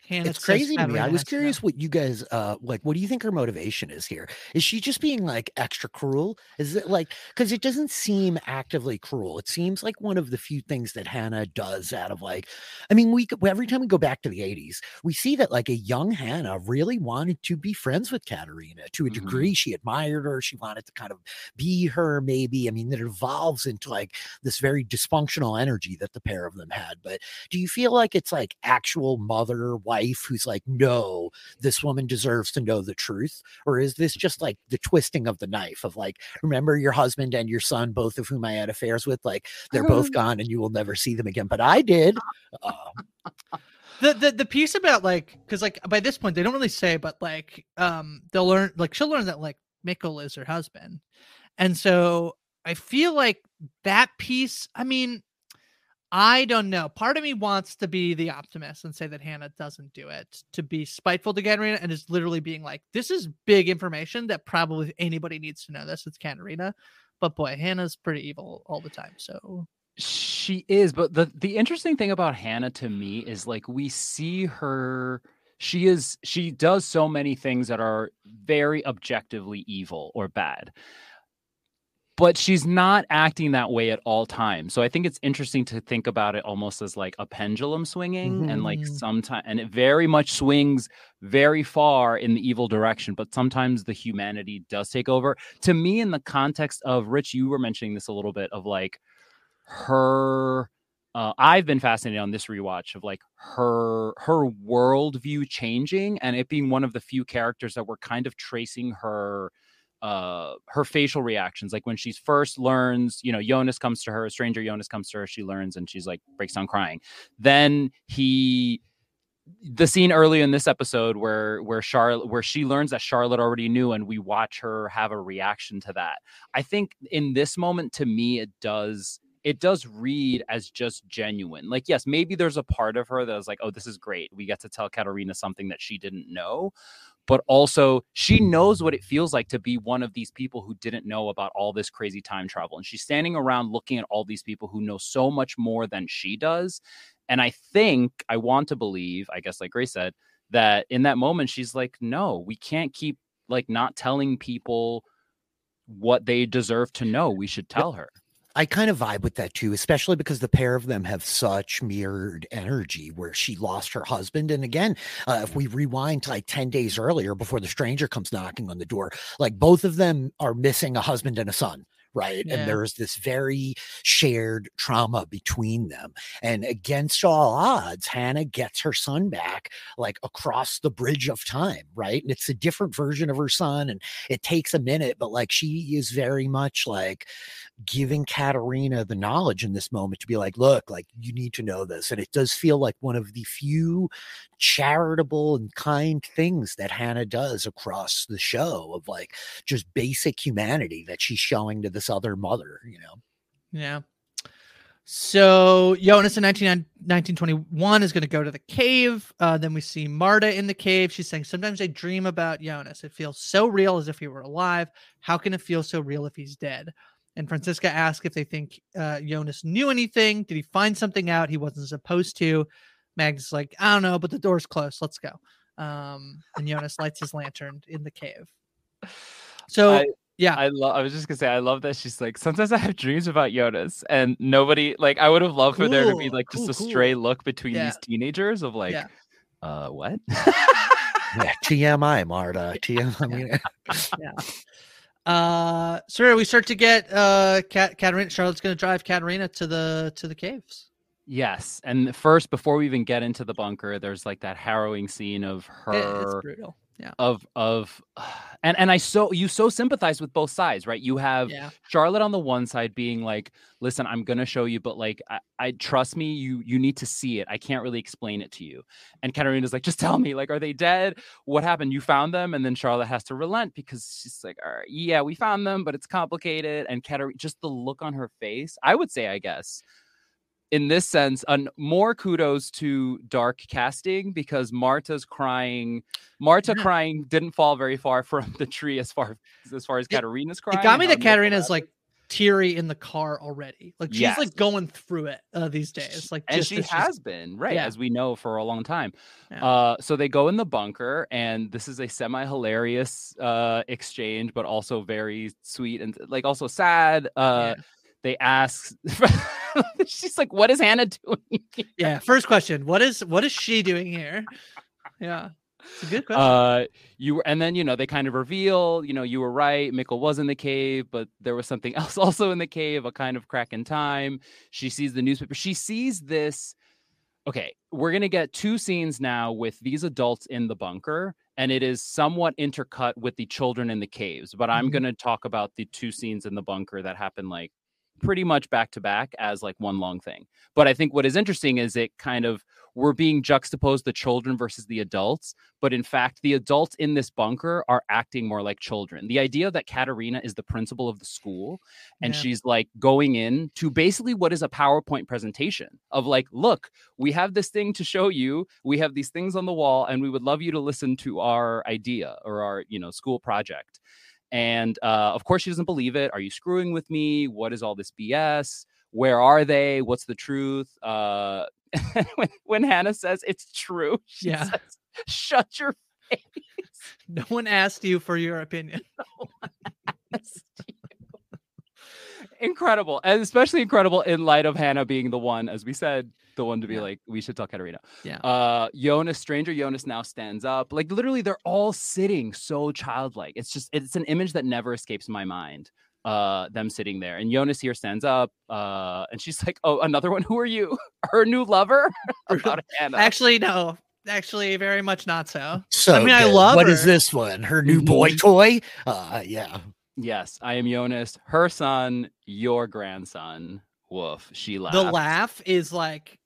Hannah it's crazy to me. I was has to know. curious what you guys uh like. What do you think her motivation is here? Is she just being like extra cruel? Is it like because it doesn't seem actively cruel? It seems like one of the few things that Hannah does out of like, I mean, we every time we go back to the '80s, we see that like a young Hannah really wanted to be friends with Katharina to a Mhm. degree. She admired her. She wanted to kind of be her. Maybe I mean, that evolves into like this very dysfunctional energy that the pair of them had. But do you feel like it's like actual mother wife who's like no this woman deserves to know the truth or is this just like the twisting of the knife of like remember your husband and your son both of whom i had affairs with like they're both gone and you will never see them again but i did uh, the the the piece about like because like by this point they don't really say, but like um they'll learn like she'll learn that like Mikkel is her husband, and so I feel like that piece. I mean, I don't know. Part of me wants to be the optimist and say that Hannah doesn't do it to be spiteful to Katharina and is literally being like, this is big information that probably anybody needs to know this. It's Katharina. But boy, Hannah's pretty evil all the time. So she is, but the the interesting thing about Hannah to me is like we see her she is she does so many things that are very objectively evil or bad but she's not acting that way at all times. So I think it's interesting to think about it almost as like a pendulum swinging mm-hmm. and like mm-hmm. sometimes and it very much swings very far in the evil direction, but sometimes the humanity does take over. To me in the context of Rich you were mentioning this a little bit of like her uh, I've been fascinated on this rewatch of like her her worldview changing and it being one of the few characters that were kind of tracing her uh, her facial reactions. Like when she first learns, you know, Jonas comes to her, a stranger Jonas comes to her, she learns and she's like breaks down crying. Then he the scene early in this episode where where Charlotte where she learns that Charlotte already knew and we watch her have a reaction to that. I think in this moment to me it does it does read as just genuine. Like, yes, maybe there's a part of her that is like, oh, this is great. We get to tell Katharina something that she didn't know but also she knows what it feels like to be one of these people who didn't know about all this crazy time travel. And she's standing around looking at all these people who know so much more than she does. And I think I want to believe, I guess, like Grace said, that in that moment, she's like, no, we can't keep like not telling people what they deserve to know. We should tell her. I kind of vibe with that too, especially because the pair of them have such mirrored energy where she lost her husband. And again, uh, if we rewind to like 10 days earlier before the stranger comes knocking on the door, like both of them are missing a husband and a son right? Yeah. And there's this very shared trauma between them. And against all odds, Hannah gets her son back like across the bridge of time, right? And it's a different version of her son. And it takes a minute, but like she is very much like giving Katharina the knowledge in this moment to be like, look, like you need to know this. And it does feel like one of the few charitable and kind things that Hannah does across the show of like just basic humanity that she's showing to this other mother, you know? Yeah. So Jonas in 19, 1921 is going to go to the cave. Uh, then we see Marta in the cave. She's saying, Sometimes I dream about Jonas. It feels so real as if he were alive. How can it feel so real if he's dead? And Franziska asks if they think uh, Jonas knew anything. Did he find something out he wasn't supposed to? Mag's like, I don't know, but the door's closed. Let's go. Um, and Jonas lights his lantern in the cave. So I, yeah, I love. I was just gonna say, I love that she's like, sometimes I have dreams about Jonas, and nobody like. I would have loved cool. for there to be like just cool, a stray cool. look between yeah. these teenagers of like, yeah. uh, what? yeah, TMI, Marta. TMI. yeah. Uh, so we start to get uh, Kat- Katharina. Charlotte's going to drive Katharina to the to the caves. Yes, and first, before we even get into the bunker, there's like that harrowing scene of her. It's brutal. Yeah. Of of, and and I so you so sympathize with both sides, right? You have yeah. Charlotte on the one side being like, "Listen, I'm gonna show you, but like, I, I trust me. You you need to see it. I can't really explain it to you." And Katharina's like, "Just tell me. Like, are they dead? What happened? You found them?" And then Charlotte has to relent because she's like, "All right, yeah, we found them, but it's complicated." And Katharina, just the look on her face, I would say, I guess in this sense, an more kudos to dark casting because Marta's crying. Marta yeah. crying didn't fall very far from the tree as far as far as it, Katharina's crying. It got me that Katharina's like teary in the car already. Like she's yes. like going through it uh, these days. Like and she has been right yeah. as we know for a long time. Yeah. Uh, so they go in the bunker, and this is a semi hilarious uh, exchange, but also very sweet and like also sad. Uh, yeah. They ask. she's like, "What is Hannah doing?" yeah. First question: What is what is she doing here? Yeah. It's a good question. Uh, you and then you know they kind of reveal, you know, you were right. Mikkel was in the cave, but there was something else also in the cave, a kind of crack in time. She sees the newspaper. She sees this. Okay, we're gonna get two scenes now with these adults in the bunker, and it is somewhat intercut with the children in the caves. But I'm mm-hmm. gonna talk about the two scenes in the bunker that happen like pretty much back to back as like one long thing. But I think what is interesting is it kind of we're being juxtaposed the children versus the adults, but in fact, the adults in this bunker are acting more like children. The idea that Katharina is the principal of the school and Yeah. she's like going in to basically what is a PowerPoint presentation of like, look, we have this thing to show you, we have these things on the wall, and we would love you to listen to our idea or our, you know, school project. And uh, of course, she doesn't believe it. Are you screwing with me? What is all this BS? Where are they? What's the truth? Uh, when, when Hannah says it's true, she Yeah. says, "Shut your face." No one asked you for your opinion. Incredible, and especially incredible in light of Hannah being the one, as we said, the one to be Yeah. like, "We should tell Katharina." Yeah. Uh, Jonas, stranger Jonas now stands up. Like literally, they're all sitting so childlike. It's just it's an image that never escapes my mind. Uh, them sitting there, and Jonas here stands up. Uh, and she's like, "Oh, another one. Who are you? Her new lover?" About Hannah. Actually, no. Actually, very much not so. So I mean, I love What is her. this one? Her new boy Mhm. toy? Uh yeah. Yes, I am Jonas, her son, your grandson. Woof. She laughed. The laugh is like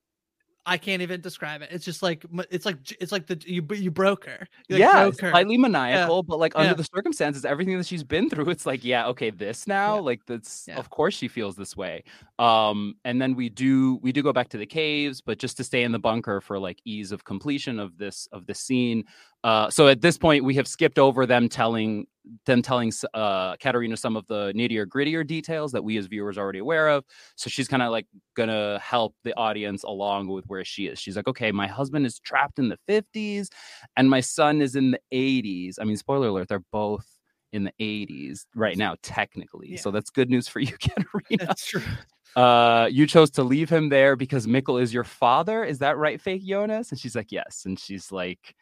I can't even describe it. It's just like it's like it's like the you you broke her. You like yeah, broke her. slightly maniacal, but like under Yeah. the circumstances, everything that she's been through, it's like, yeah, okay, this now, Yeah. like that's Yeah. of course she feels this way. Um, and then we do we do go back to the caves, but just to stay in the bunker for like ease of completion of this of the scene. Uh, so at this point, we have skipped over them telling them telling uh Katharina some of the nittier grittier details that we as viewers are already aware of. So she's kind of like gonna help the audience along with where she is. She's like, okay, my husband is trapped in the 50s and my son is in the 80s. I mean, spoiler alert, they're both in the 80s right now, technically. So that's good news for you, Katharina. That's true. Uh, you chose to leave him there because Mikkel is your father. Is that right, fake Jonas? And she's like, yes. And she's like,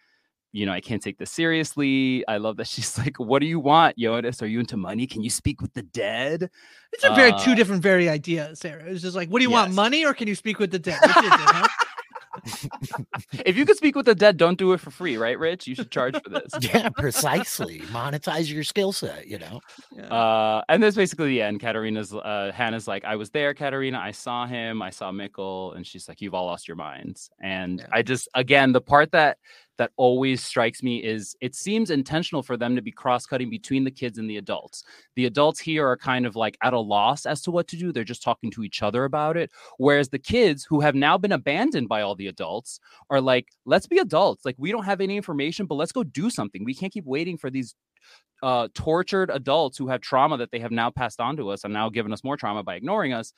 you know, I can't take this seriously. I love that she's like, what do you want, Jonas? Are you into money? Can you speak with the dead? It's a very two Uh, different very ideas, Sarah. It's just like, what do you want, money or can you speak with the dead? Which is it, huh? If you could speak with the dead, don't do it for free, right, Rich? You should charge for this. Yeah, precisely. Monetize your skill set, you know. Yeah. Uh, and that's basically the end. Katharina's uh, Hannah's like, I was there, Katharina. I saw him. I saw Mikkel, and she's like, you've all lost your minds. And Yeah. I just, again, the part that that always strikes me is it seems intentional for them to be cross-cutting between the kids and the adults. The adults here are kind of like at a loss as to what to do. They're just talking to each other about it, whereas the kids who have now been abandoned by all the adults are like, let's be adults. Like we don't have any information, but let's go do something. We can't keep waiting for these uh, tortured adults who have trauma that they have now passed on to us and now given us more trauma by ignoring us.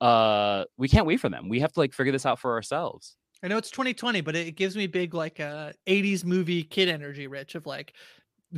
Uh, we can't wait for them. We have to like figure this out for ourselves. I know it's 2020, but it gives me big like uh 80s movie kid energy, Rich, of like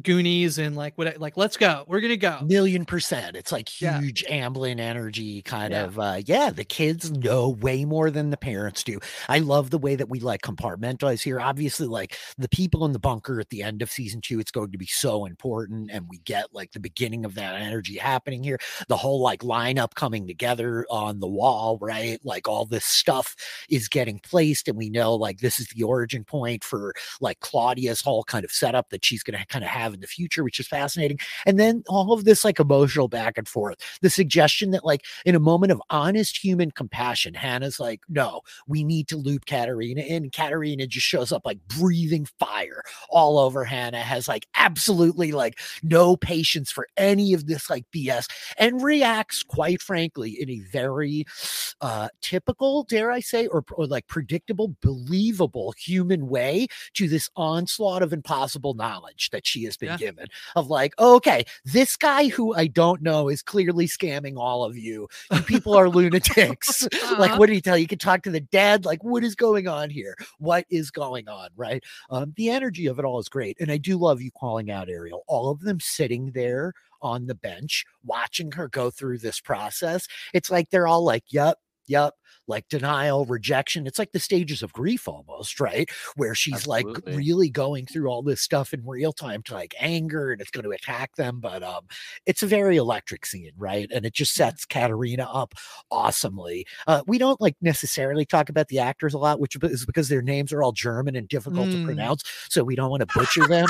Goonies and like what like let's go. We're gonna go. Million percent. It's like Yeah. huge Amblin energy kind Yeah. of uh yeah, the kids know way more than the parents do. I love the way that we like compartmentalize here. Obviously, like the people in the bunker at the end of season two, it's going to be so important, and we get like the beginning of that energy happening here. The whole like lineup coming together on the wall, right? Like all this stuff is getting placed, and we know like this is the origin point for like Claudia's whole kind of setup that she's gonna kind of have in the future, which is fascinating. And then all of this like emotional back and forth. The suggestion that like in a moment of honest human compassion, Hannah's like, no, we need to loop Katharina in. And Katharina just shows up like breathing fire all over Hannah, has like absolutely like no patience for any of this like BS and reacts quite frankly in a very uh typical, dare I say, or, or like predictable, believable human way to this onslaught of impossible knowledge that she has been Yeah. given of like, okay, this guy who I don't know is clearly scamming all of you. You people are lunatics. like, Uh-huh. what did he tell you? You can talk to the dead. Like, what is going on here? What is going on? Right. Um, the energy of it all is great. And I do love you calling out Ariel. All of them sitting there on the bench, watching her go through this process. It's like they're all like, yep, yep, like denial, rejection. It's like the stages of grief almost, right? Where she's like really going through all this stuff in real time to like anger and it's going to attack them. But um it's a very electric scene, right? And it just sets Katharina up awesomely. Uh, we don't like necessarily talk about the actors a lot, which is because their names are all German and difficult to Mm. pronounce. So we don't want to butcher them.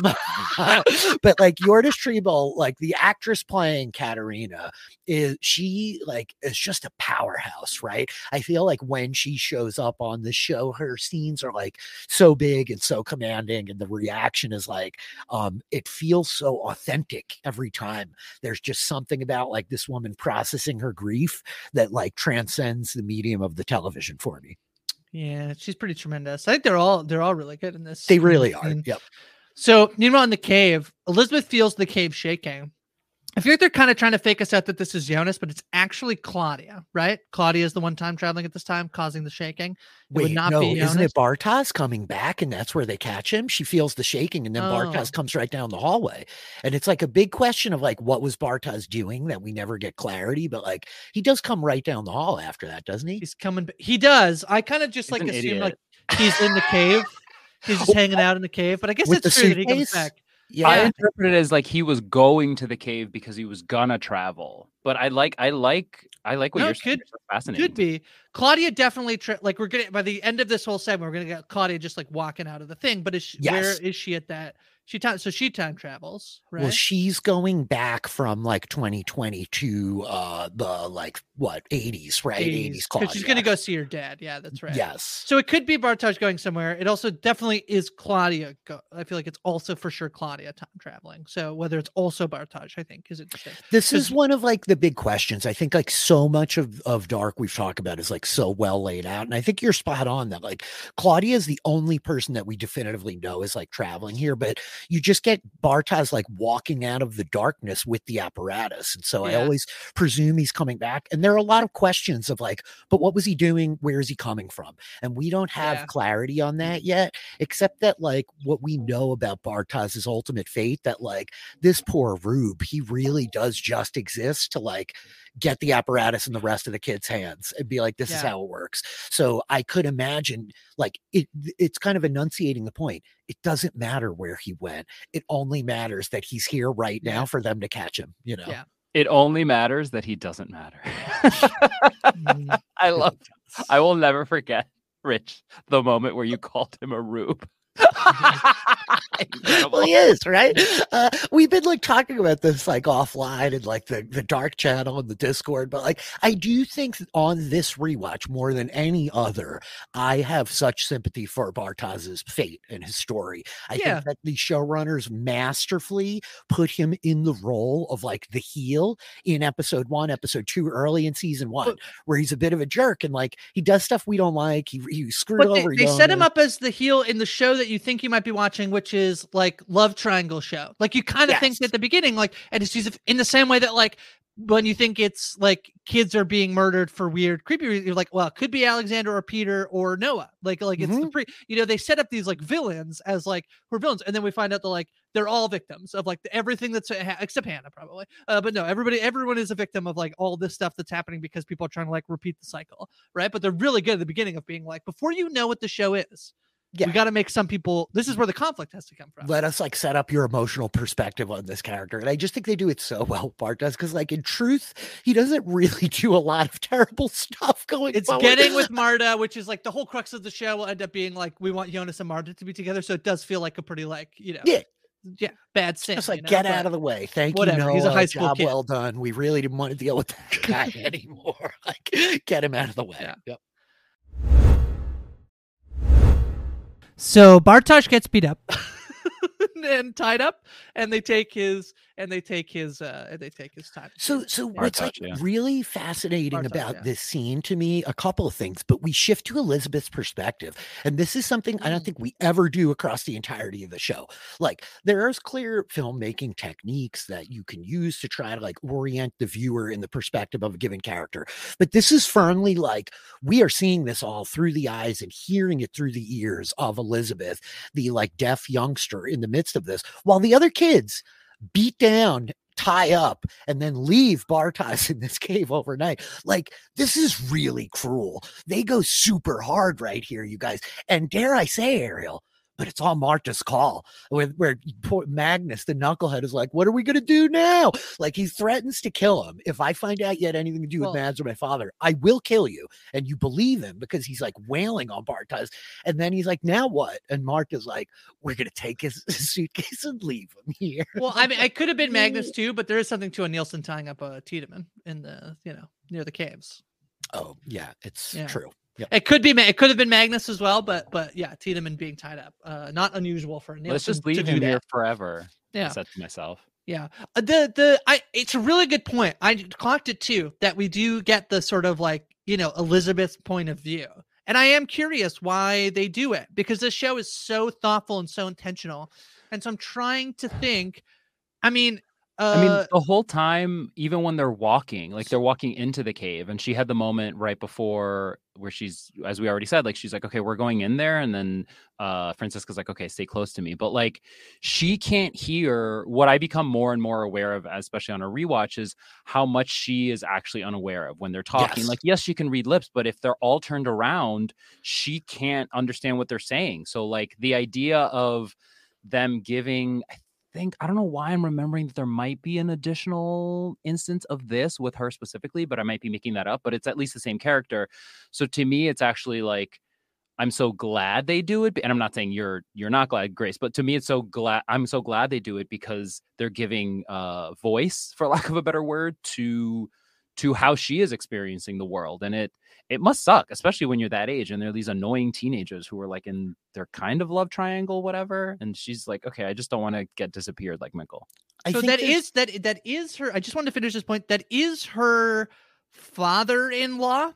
but like Jördis Triebel, like the actress playing Katharina, is she like is just a powerhouse, right? I feel like when she shows up on the show, her scenes are like so big and so commanding, and the reaction is like, um, it feels so authentic every time. There's just something about like this woman processing her grief that like transcends the medium of the television for me. Yeah, she's pretty tremendous. I think they're all they're all really good in this. They really are. Yep. So meanwhile, in the cave, Elizabeth feels the cave shaking. I feel like they're kind of trying to fake us out that this is Jonas, but it's actually Claudia, right? Claudia is the one time traveling at this time, causing the shaking. It would Wait, not no, be isn't Jonas. it Bartosz coming back and that's where they catch him? She feels the shaking and then Oh. Bartosz comes right down the hallway. And it's like a big question of like, what was Bartosz doing that we never get clarity? But like, he does come right down the hall after that, doesn't he? He's coming. He does. I kind of just He's like an assume like he's in the cave. He's just hanging out in the cave. But I guess With it's the true that he comes back. Yeah. I interpret it as like he was going to the cave because he was gonna travel. But I like, I like, I like what No, you're could- fascinating. Could be Claudia definitely tra- like we're gonna by the end of this whole segment we're gonna get Claudia just like walking out of the thing. But is she, where Yes. is she at that? She time so she time travels, right? Well, she's going back from like 2020 to uh the like what 80s, right? 80s, 'cause Claudia. she's gonna go see her dad. Yeah, that's right. Yes. So it could be Bartosz going somewhere. It also definitely is Claudia. Go- I feel like it's also for sure Claudia time traveling. So whether it's also Bartosz, I think is interesting. This is one of like the big questions. I think like so much of, of Dark we've talked about is like so well laid out. And I think you're spot on that like Claudia is the only person that we definitively know is like traveling here, but you just get Bartosz like walking out of the darkness with the apparatus. And so I always presume he's coming back. And there are a lot of questions of like, but what was he doing? Where is he coming from? And we don't have Yeah. clarity on that yet, except that like what we know about Bartosz's ultimate fate, that like this poor Rube, he really does just exist to like get the apparatus in the rest of the kids' hands and be like, this is how it works. So I could imagine like it it's kind of enunciating the point. It doesn't matter where he went. It only matters that he's here right now for them to catch him, you know. Yeah. It only matters that he doesn't matter. Mm. I love. I will never forget, Rich, the moment where you called him a rube. Well, he is right. Uh, we've been like talking about this like offline and like the the dark channel and the Discord, but like I do think on this rewatch more than any other, I have such sympathy for Bartosz's fate and his story. I Yeah. think that the showrunners masterfully put him in the role of like the heel in episode one, episode two, early in season one, where he's a bit of a jerk and like he does stuff we don't like. He he screwed But they, over. they set him up as the heel in the show that you think you might be watching, which is like Love Triangle show. Like you kind of think at the beginning, like, and it's just in the same way that like when you think it's like kids are being murdered for weird, creepy, reasons, you're like, well, it could be Alexander or Peter or Noah. Like, like it's Mm-hmm. the pre, you know, they set up these like villains as like who are villains, and then we find out that like they're all victims of like everything that's except Hannah probably. Uh, but no, everybody, everyone is a victim of like all this stuff that's happening because people are trying to like repeat the cycle, right? But they're really good at the beginning of being like, before you know what the show is, Yeah. we got to make some people. This is where the conflict has to come from. let us like set up your emotional perspective on this character. And I just think they do it so well, Bartosz, because like in truth, he doesn't really do a lot of terrible stuff going. It's forward. getting with Marta, which is like the whole crux of the show will end up being like we want Jonas and Marta to be together. So it does feel like a pretty like you know Yeah. yeah bad sin. just like you know, get but- out of the way. Thank whatever, you. he's a high school Job kid. well done. We really didn't want to deal with that guy anymore. like get him out of the way. Yeah. Yep. So Bartosz gets beat up and tied up, and they take his and they take his uh and they take his time. So, so what's like yeah. really fascinating Bartosz, about yeah. this scene to me, a couple of things, but we shift to Elizabeth's perspective, and this is something I don't Mm. think we ever do across the entirety of the show. Like, there's clear filmmaking techniques that you can use to try to like orient the viewer in the perspective of a given character, but this is firmly like we are seeing this all through the eyes and hearing it through the ears of Elizabeth, the like deaf youngster in the midst of this, while the other kids beat down, tie up, and then leave Bartosz in this cave overnight. Like, this is really cruel. They go super hard right here, you guys. And dare I say, Ariel, but it's all Marta's call. Where, where poor Magnus, the knucklehead, is like, What are we going to do now? Like, he threatens to kill him. If I find out you had anything to do Well- with Mads or my father, I will kill you. And you believe him because he's like wailing on Bartosz. And then he's like, Now what? And Marta's like, We're going to take his, his suitcase and leave him here. Well, I mean, it could have been Magnus too, but there is something to a Nielsen tying up a Tiedemann in the you know near the caves. Oh yeah, it's Yeah. true. Yep. It could be. It could have been Magnus as well, but but yeah, Tiedemann being tied up. Uh, not unusual for Nielsen Let's just leave him here forever. I Yeah. said to myself. Yeah. Uh, The the I it's a really good point. I clocked it too that we do get the sort of like, you know, Elizabeth's point of view. And I am curious why they do it because this show is so thoughtful and so intentional. And so I'm trying to think I mean, uh I mean, the whole time, even when they're walking, like they're walking into the cave, and she had the moment right before where she's, as we already said, like she's like, okay, we're going in there, and then uh Franziska's like, okay, stay close to me, but like she can't hear. What I become more and more aware of, especially on a rewatch, is how much she is actually unaware of when they're talking. Yes. Like, yes, she can read lips, but if they're all turned around, she can't understand what they're saying. So, like the idea of them giving I think I don't know why I'm remembering that there might be an additional instance of this with her specifically, but I might be making that up. But it's at least the same character. So to me, it's actually like I'm so glad they do it. And I'm not saying you're you're not glad, Grace, but to me, it's so glad I'm so glad they do it because they're giving uh voice, for lack of a better word, to to how she is experiencing the world. And it it must suck, especially when you're that age and they're these annoying teenagers who are like in their kind of love triangle, whatever. And she's like, okay, I just don't want to get disappeared like michael I so think that there's- is that that is her I just wanted to finish this point. That is her father-in-law.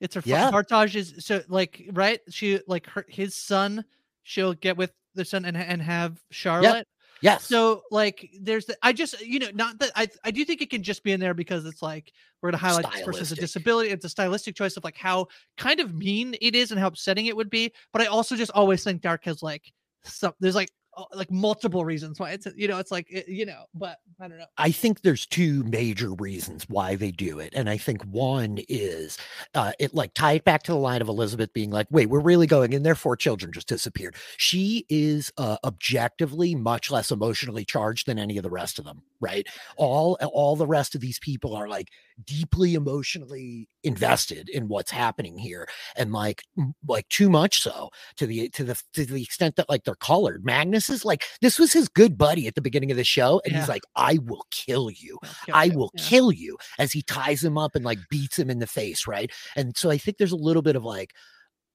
It's her fa- Yeah. Bartage is so like right. She like her his son. She'll get with the son and and have Charlotte. Yes. So like there's the, I just you know not that I I do think it can just be in there because it's like we're gonna highlight this person's a disability. It's a stylistic choice of like how kind of mean it is and how upsetting it would be. But I also just always think Dark has like some there's like like multiple reasons why it's you know it's like you know but I don't know. I think there's two major reasons why they do it. And I think one is uh, it like tie it back to the line of Elizabeth being like, wait, we're really going in there. Four children just disappeared. She is uh, objectively much less emotionally charged than any of the rest of them, right? All all the rest of these people are like deeply emotionally invested in what's happening here. And like like too much so to the to the to the extent that like they're colored. Magnus is like this was his good buddy at the beginning of the show, and Yeah. he's like, I will kill you. Kill I will yeah. kill you as he ties him up and like beats him in the face, right? And so I think there's a little bit of like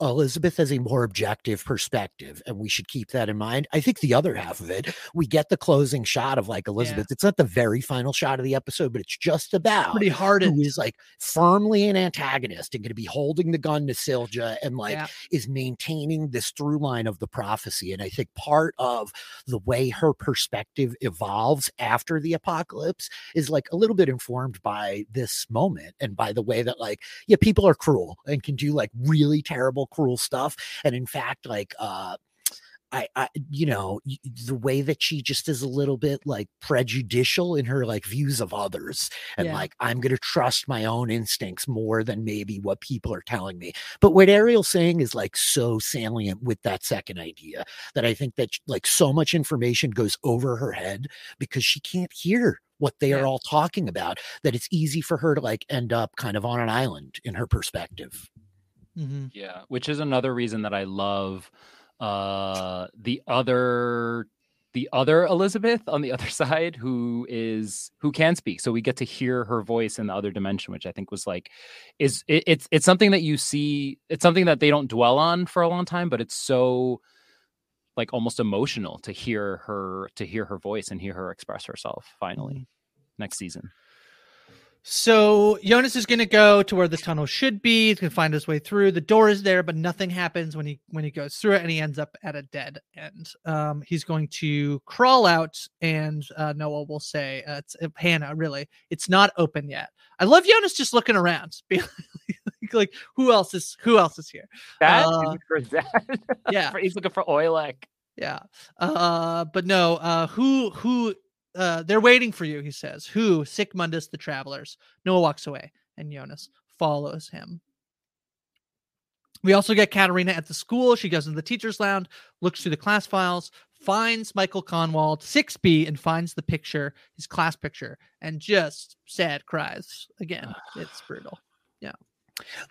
Elizabeth has a more objective perspective, and we should keep that in mind. I think the other half of it, we get the closing shot of like Elizabeth. It's not the very final shot of the episode, but it's just about pretty hard who is like firmly an antagonist and going to be holding the gun to Silja and like yeah. is maintaining this through line of the prophecy. And I think part of the way her perspective evolves after the apocalypse is like a little bit informed by this moment and by the way that, like, yeah, people are cruel and can do like really terrible, cruel stuff. And in fact, like, uh, I, I, you know, the way that she just is a little bit like prejudicial in her like views of others, and Yeah. like I'm going to trust my own instincts more than maybe what people are telling me. But what Ariel's saying is like so salient with that second idea that I think that like so much information goes over her head because she can't hear what they Yeah. are all talking about that it's easy for her to like end up kind of on an island in her perspective. Mhm. Yeah, which is another reason that I love uh the other the other Elizabeth on the other side who is who can speak. So we get to hear her voice in the other dimension, which I think was like is it, it's it's something that you see it's something that they don't dwell on for a long time, but it's so like almost emotional to hear her to hear her voice and hear her express herself finally next season. So Jonas is going to go to where the tunnel should be. He's going to find his way through. The door is there, but nothing happens when he when he goes through it, and he ends up at a dead end. Um, he's going to crawl out, and uh, Noah will say, uh, "It's uh, Hannah. Really, it's not open yet." I love Jonas just looking around, being like, like, "Who else is Who else is here?" That Uh, for that. yeah. he's looking for Oilek. Yeah. Uh, but no. Uh, who who uh, they're waiting for you, he says. Who? Sic Mundus, the travelers. Noah walks away, and Jonas follows him. We also get Katharina at the school. She goes into the teacher's lounge, looks through the class files, finds Michael Kahnwald, 6B, and finds the picture, his class picture, and just sad cries. Again, it's brutal. Yeah.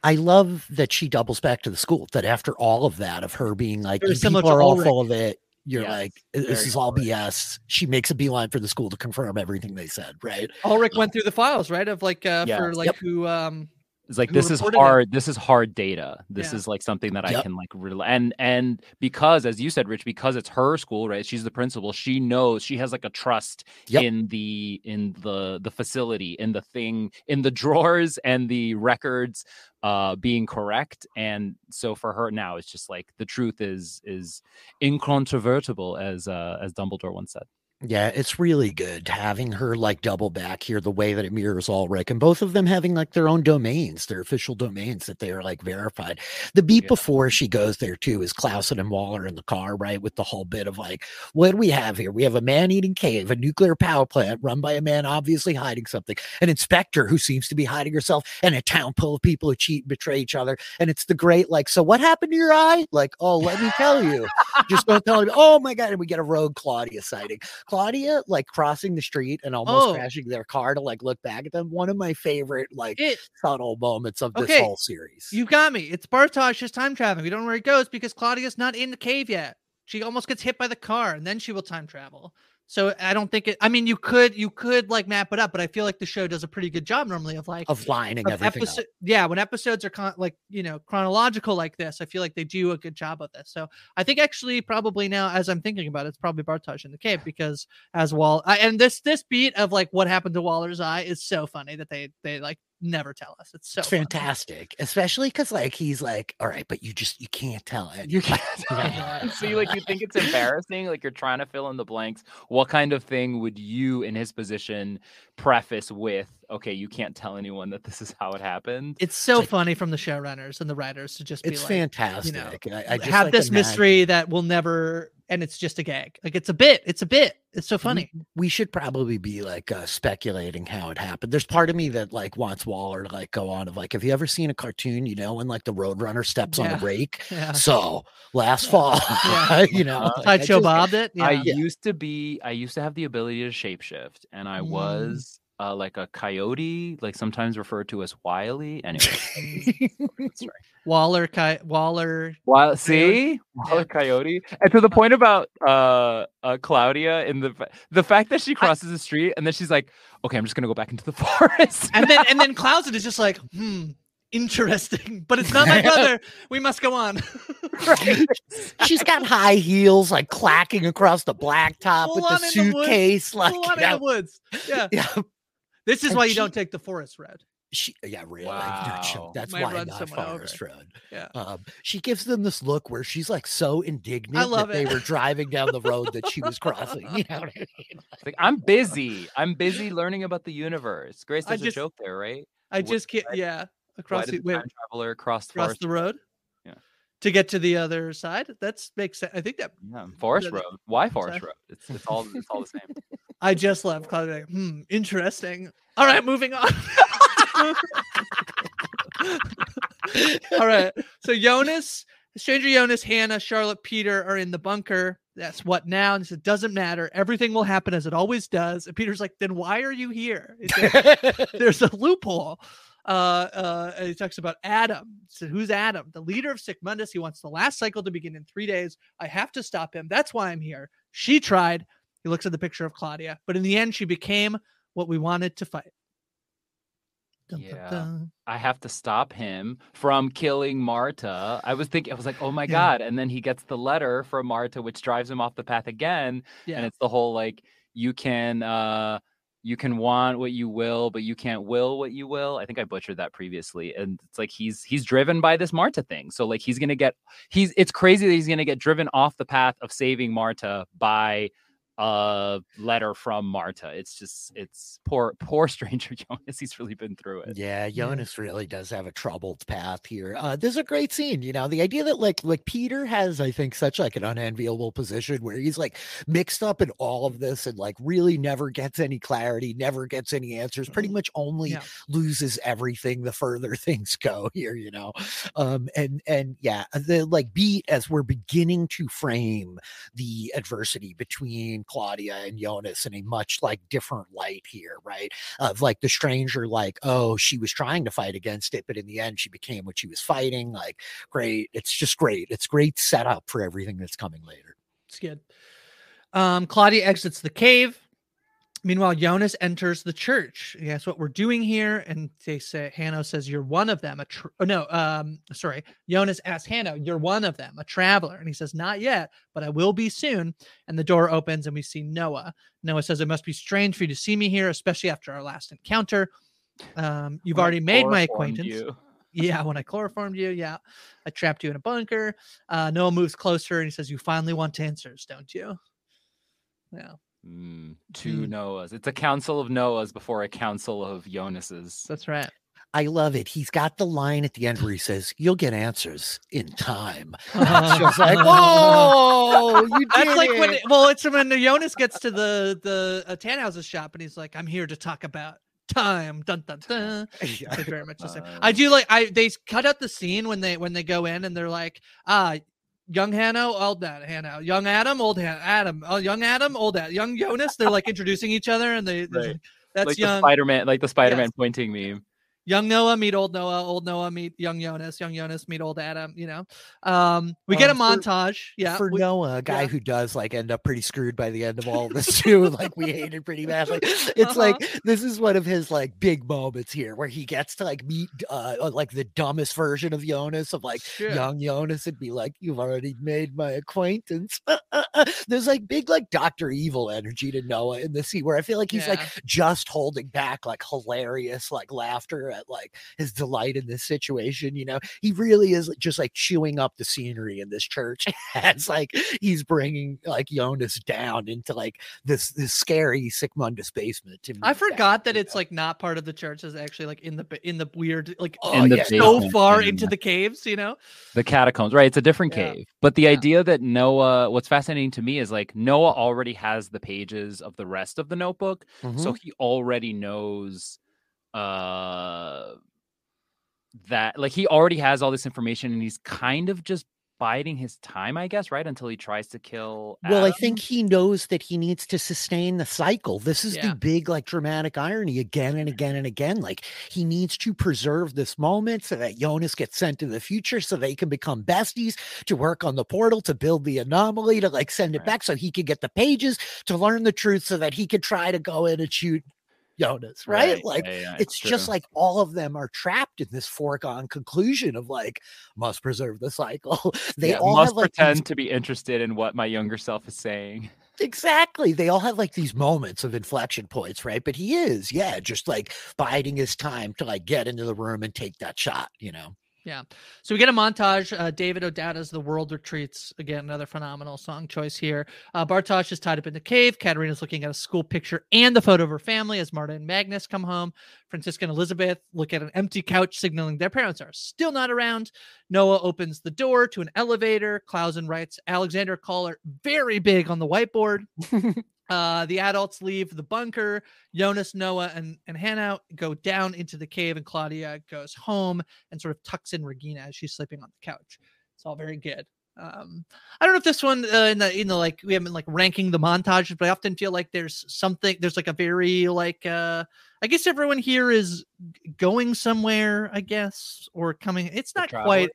I love that she doubles back to the school. That after all of that, of her being like, Very "You similar people are all full of it. You're Yes, like, this is all Ulrich. BS. She makes a beeline for the school to confirm everything they said, right? Ulrich went through the files, right? Of like uh Yeah. for like Yep. who um It's like this is reported it. hard. This is hard data. This Yeah. is like something that I can like rel and and because as you said, Rich, because it's her school, right? She's the principal. She knows she has like a trust Yep. in the in the the facility, in the thing, in the drawers and the records uh being correct. And so for her now, it's just like the truth is is incontrovertible, as uh as Dumbledore once said. Yeah, it's really good having her like double back here the way that it mirrors Ulrich and both of them having like their own domains, their official domains that they are like verified. The oh, beat Yeah. before she goes there too is Clausen and Waller in the car, right? With the whole bit of like, what do we have here? We have a man eating cave, a nuclear power plant run by a man obviously hiding something, an inspector who seems to be hiding herself, and a town full of people who cheat and betray each other. And it's the great, like, so what happened to your eye? Like, oh, let me tell you. Just don't tell me. Oh my god! And we get a rogue Claudia sighting. Claudia like crossing the street and almost Oh. crashing their car to like look back at them. One of my favorite like It subtle moments of this Okay, whole series. You got me. It's Bartosz's time traveling. We don't know where he goes because Claudia's not in the cave yet. She almost gets hit by the car and then she will time travel. So I don't think it. I mean, you could you could like map it up, but I feel like the show does a pretty good job normally of like of lining of everything up. Yeah, when episodes are con- like you know chronological like this, I feel like they do a good job of this. So I think actually probably now as I'm thinking about it, it's probably Bartosz in the cave because as Wall I, and this this beat of like what happened to Waller's eye is so funny that they they like never tell us. It's so It's funny. fantastic, especially because like he's like, all right, but you just you can't tell it. You can't. See, like you think it's embarrassing, like you're trying to fill in the blanks. What kind of thing would you, in his position, preface with? Okay, you can't tell anyone that this is how it happened. It's so like- funny from the showrunners and the writers to just be It's like, fantastic. you know, I, I just have like, this imagine- mystery that will never, and it's just a gag. Like it's a bit. It's a bit. It's so funny. We should probably be like uh, speculating how it happened. There's part of me that like wants Waller to like go on of like, have you ever seen a cartoon? You know, when like the Roadrunner steps on a rake. Yeah. So last fall, Yeah. you know, Uh, like, I Sideshow just- Bob did. Yeah. I Yeah. used to be, I used to have the ability to shapeshift, and I Mm. was uh, like a coyote, like sometimes referred to as Wiley. Anyway. Waller, Ki- Waller. Well, see, Waller Coyote, and to the point about uh, uh Claudia in the the fact that she crosses the street and then she's like, "Okay, I'm just gonna go back into the forest." And then and then Clausen is just like, hmm, interesting, but it's not my brother. We must go on. Right. She's got high heels like clacking across the blacktop Full with the in the suitcase. like, Full on you in the woods. Yeah. yeah, This is And why you she- don't take the forest road. she, yeah, really. no, she- Wow. that's Might why not someone over. Forest Road. Yeah. Um, she gives them this look where she's like so indignant love that they were driving down the road that she was crossing. You know what I mean? Like I'm busy. I'm busy learning about the universe. Grace, I there's just- a joke there, right? I just can't. Yeah. Across did the, the wait, traveler cross the across forest? the road. To get to the other side. That's makes sense. I think that Yeah, Forest the- Road. Why Forest. Road? It's it's all it's all the same. I just love Claudia. Like, hmm, interesting. All right, moving on. All right. So Jonas, Stranger Jonas, Hannah, Charlotte, Peter are in the bunker. That's what now? And said, doesn't matter. Everything will happen as it always does. And Peter's like, then why are you here? He There's a loophole. Uh, uh, he talks about Adam. So who's Adam? The leader of Sic Mundus. He wants the last cycle to begin in three days. I have to stop him. That's why I'm here. She tried. He looks at the picture of Claudia, but in the end, she became what we wanted to fight. Dun, dun, Yeah. dun. I have to stop him from killing Marta. I was thinking, I was like, oh my Yeah. god! And then he gets the letter from Marta, which drives him off the path again. Yeah. And it's the whole like, you can uh you can want what you will, but you can't will what you will. I think I butchered that previously. And it's like he's he's driven by this Marta thing. So like he's gonna get he's it's crazy that he's gonna get driven off the path of saving Marta by a letter from Marta. It's just it's poor poor stranger Jonas. He's really been through it. Yeah, Jonas really does have a troubled path here. Uh, this is a great scene. You know, the idea that like like Peter has, I think, such like an unenviable position where he's like mixed up in all of this and like really never gets any clarity, never gets any answers, pretty much only Yeah. loses everything the further things go here, you know. Um, and and yeah, the like beat as we're beginning to frame the adversity between Claudia and Jonas in a much like different light here, right? Of like the stranger, like, oh, she was trying to fight against it, but in the end, she became what she was fighting. Like, great. It's just great. It's great setup for everything that's coming later. It's good. Um, Claudia exits the cave. Meanwhile, Jonas enters the church. He asks what we're doing here, and they say Hanno says, "You're one of them." A tr- oh, no, um, sorry. Jonas asks Hanno, "You're one of them, a traveler," and he says, "Not yet, but I will be soon." And the door opens, and we see Noah. Noah says, "It must be strange for you to see me here, especially after our last encounter. Um, you've When already made my acquaintance." you. Yeah, when I chloroformed you, yeah, I trapped you in a bunker. Uh, Noah moves closer and he says, "You finally want answers, don't you?" Yeah, Mm, two Mm. Noahs. It's a council of Noahs before a council of Jonas's. that's right. I love it. He's got the line at the end where he says, "You'll get answers in time." Uh-huh. Just like, "Whoa, you That's did like when it." it- well, it's when the Jonas gets to the the uh, Tannhauser's shop and he's like, "I'm here to talk about time." Dun dun dun. It's very much the same. I Uh, do like I they cut out the scene when they when they go in and they're like, ah. Young Hanno, old uh, Dad, Hanno. Young Adam, old Han- Adam. Oh, young Adam, old Dad. Young Jonas. They're like introducing each other, and they right. that's like the young. Spider-Man, like the Spider-Man Yes. pointing meme. Young Noah meet old Noah, old Noah meet young Jonas, young Jonas meet old Adam. You know, um, we get a Um, for- montage. Yeah, for we- Noah, a guy yeah. who does like end up pretty screwed by the end of all this too. like we hated pretty badly. It's like Uh-huh. this is one of his like big moments here where he gets to like meet uh uh, like the dumbest version of Jonas of like Sure. young Jonas and be like, You've already made my acquaintance. There's like big like Doctor Evil energy to Noah in this scene where I feel like he's like just holding back like hilarious like laughter at like his delight in this situation. You know, he really is just like chewing up the scenery in this church as like he's bringing like Jonas down into like this this scary Sic Mundus basement. to I meet forgot that it's know? like not part of the church. Is actually like in the in the weird like Oh, in the yeah. so far in into the caves. You know. the catacombs, right? It's a different Yeah. cave. But the Yeah. idea that Noah, what's fascinating to me is like Noah already has the pages of the rest of the notebook, so Mhm. he already knows uh that like he already has all this information and he's kind of just biding his time, I guess, right? Until he tries to kill Well, I think he knows that he needs to sustain the cycle. This is Yeah. the big, like, dramatic irony again and again and again. Like, he needs to preserve this moment so that Jonas gets sent to the future so they can become besties to work on the portal to build the anomaly to like send it Right. back so he could get the pages to learn the truth so that he could try to go in and shoot Jonas, right? Like, yeah, yeah, it's just like all of them are trapped in this foregone conclusion of like must preserve the cycle. They Yeah, all must have like these pretend to be interested in what my younger self is saying. Exactly. They all have like these moments of inflection points, right? But he is, yeah, just like biding his time to like get into the room and take that shot, you know. So we get a montage. Uh, David O'Dada's "The World Retreats." Again, another phenomenal song choice here. Uh, Bartosz is tied up in the cave. Katharina's looking at a school picture and the photo of her family as Marta and Magnus come home. Franziska and Elizabeth look at an empty couch, signaling their parents are still not around. Noah opens the door to an elevator. Clausen writes Alexander Köhler very big on the whiteboard. Uh, the adults leave the bunker. Jonas, Noah, and, and Hannah go down into the cave, and Claudia goes home and sort of tucks in Regina as she's sleeping on the couch. It's all very good. Um, I don't know if this one uh, in the in the like we haven't like ranking the montages, but I often feel like there's something there's like a very like uh I guess everyone here is going somewhere, I guess, or coming. It's not quite.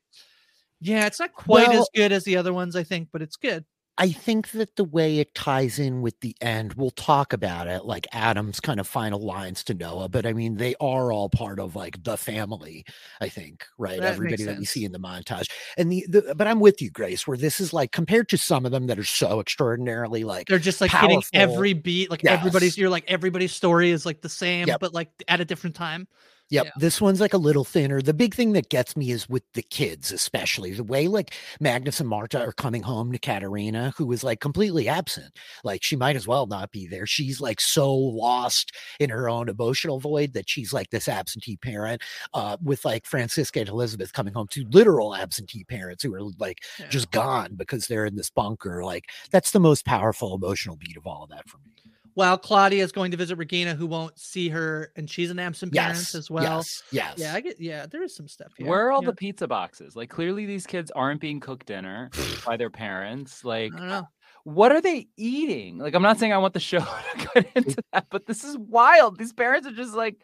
Yeah, it's not quite as good as the other ones, I think, but it's good. I think that the way it ties in with the end, we'll talk about it, like Adam's kind of final lines to Noah, but I mean, they are all part of like the family, I think, right? That Everybody that we see in the montage. And the, the, but I'm with you, Grace, where this is like compared to some of them that are so extraordinarily like, They're just like hitting every beat, like everybody's you're like everybody's story is like the same, Yep. but like at a different time. Yep. Yeah. This one's like a little thinner. The big thing that gets me is with the kids, especially the way like Magnus and Marta are coming home to Katharina, who is like completely absent. Like she might as well not be there. She's like so lost in her own emotional void that she's like this absentee parent. Uh, with like Franziska and Elizabeth coming home to literal absentee parents who are like Yeah. just gone because they're in this bunker. Like that's the most powerful emotional beat of all of that for me. While Claudia is going to visit Regina, who won't see her, and she's an absent parent as well. Yes. Yes. Yeah, I get. Yeah, there is some stuff here. Where are all yeah. the pizza boxes? Like clearly these kids aren't being cooked dinner by their parents. Like I don't know. what are they eating? Like I'm not saying I want the show to get into that, but this is wild. These parents are just like,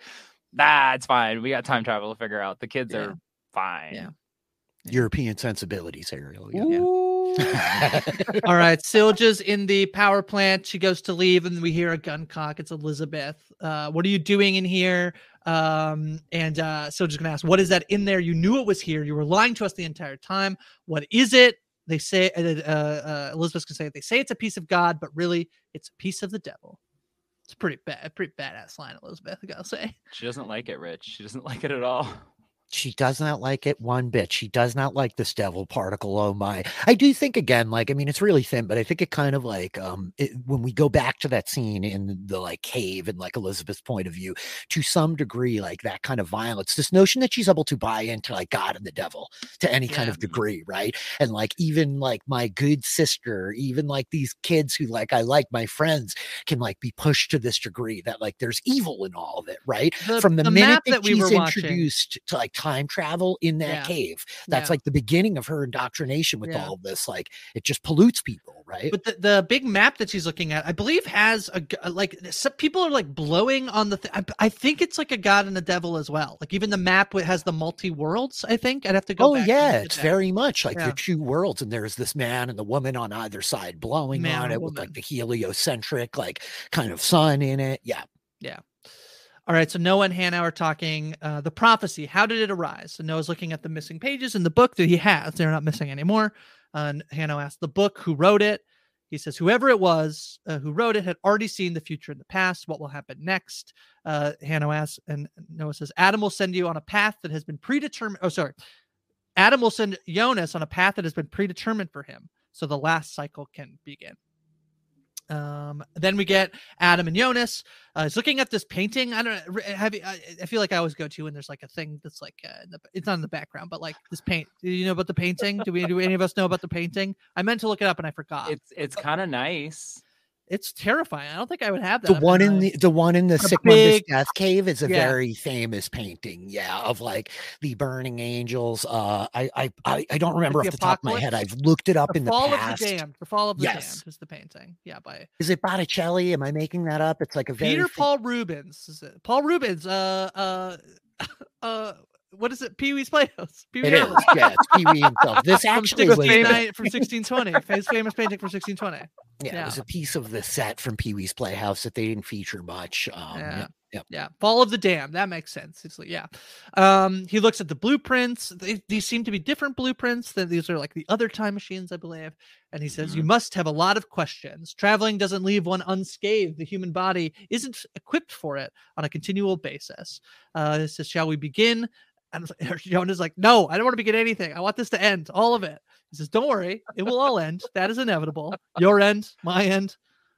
nah, it's fine. We got time travel to figure out. The kids Yeah. are fine. Yeah. European sensibilities, Ariel. yeah. All right, Silja's in the power plant. She goes to leave, and we hear a gun cock. It's Elizabeth. Uh, what are you doing in here? Um, and uh, Silja's gonna ask, "What is that in there? You knew it was here. You were lying to us the entire time. What is it?" They say, uh, uh, Elizabeth's gonna say, "They say it's a piece of God, but really, it's a piece of the devil." It's pretty bad, pretty badass line, Elizabeth. I gotta say. She doesn't like it, Rich. She doesn't like it at all. She does not like it one bit. She does not like this devil particle. Oh my! I do think again, like I mean, it's really thin, but I think it kind of like um it, when we go back to that scene in the like cave and like Elizabeth's point of view, to some degree, like that kind of violence, this notion that she's able to buy into like God and the devil to any kind of degree, right? And like even like my good sister, even like these kids who like I like my friends can like be pushed to this degree that like there's evil in all of it, right? The, From the, the minute map that, that we she's watching, introduced to like time travel in that Yeah. cave, that's Yeah. like the beginning of her indoctrination with Yeah. all of this. Like it just pollutes people, right? But the, the big map that she's looking at, I believe, has a like some people are like blowing on the. Th- I, I think it's like a god and a devil as well. Like even the map has the multi worlds. I think I'd have to go. Oh yeah, it's that. very much like the two worlds, and there's this man and the woman on either side blowing Man on it with like the heliocentric like kind of sun in it. Yeah. Yeah, All right, so Noah and Hannah are talking uh, the prophecy. How did it arise? So Noah's looking at the missing pages in the book that he has. They're not missing anymore. Uh, and Hannah asks the book who wrote it. He says whoever it was uh, who wrote it had already seen the future in the past. What will happen next? Uh, Hannah asks, and Noah says Adam will send you on a path that has been predetermined. Oh, sorry, Adam will send Jonas on a path that has been predetermined for him, so the last cycle can begin. Um, then we get Adam and Jonas. Uh, he's looking at this painting. I don't. Have you, I, I feel like I always go to when there's like a thing that's like uh, the, it's not in the background, but like this paint. Do you know about the painting? Do we? Do any of us know about the painting? I meant to look it up and I forgot. It's it's kind of nice. It's terrifying. I don't think I would have that. the one in the the one in the Sick big- Death Cave is a Yeah. very famous painting. Yeah, of like the burning angels. Uh, I I I, I don't remember the off the top of my head. I've looked it up the in the fall past. of the damned. The fall of the Yes. damned is the painting. Yeah, by Is it Botticelli? Am I making that up? It's like a very Peter Paul Rubens. Is it Paul Rubens? Uh, uh, uh. What is it? Pee Wee's Playhouse. Pee Wee It is. Yeah, it's Pee Wee himself. This From actually was 16 the- from 1620. His famous painting from 1620. yeah, it was a piece of the set from Pee Wee's Playhouse that they didn't feature much. Um, Yeah. yeah, yeah. Yeah, Fall of the Damned. That makes sense. It's like, yeah. Um, he looks at the blueprints. They, these seem to be different blueprints. Than these are like the other time machines, I believe. And he says, "You must have a lot of questions. Traveling doesn't leave one unscathed. The human body isn't equipped for it on a continual basis." Uh, it says, "Shall we begin?" And Jonah's like, "No, I don't want to begin anything. I want this to end, all of it." He says, "Don't worry, it will all end. That is inevitable. Your end, my end."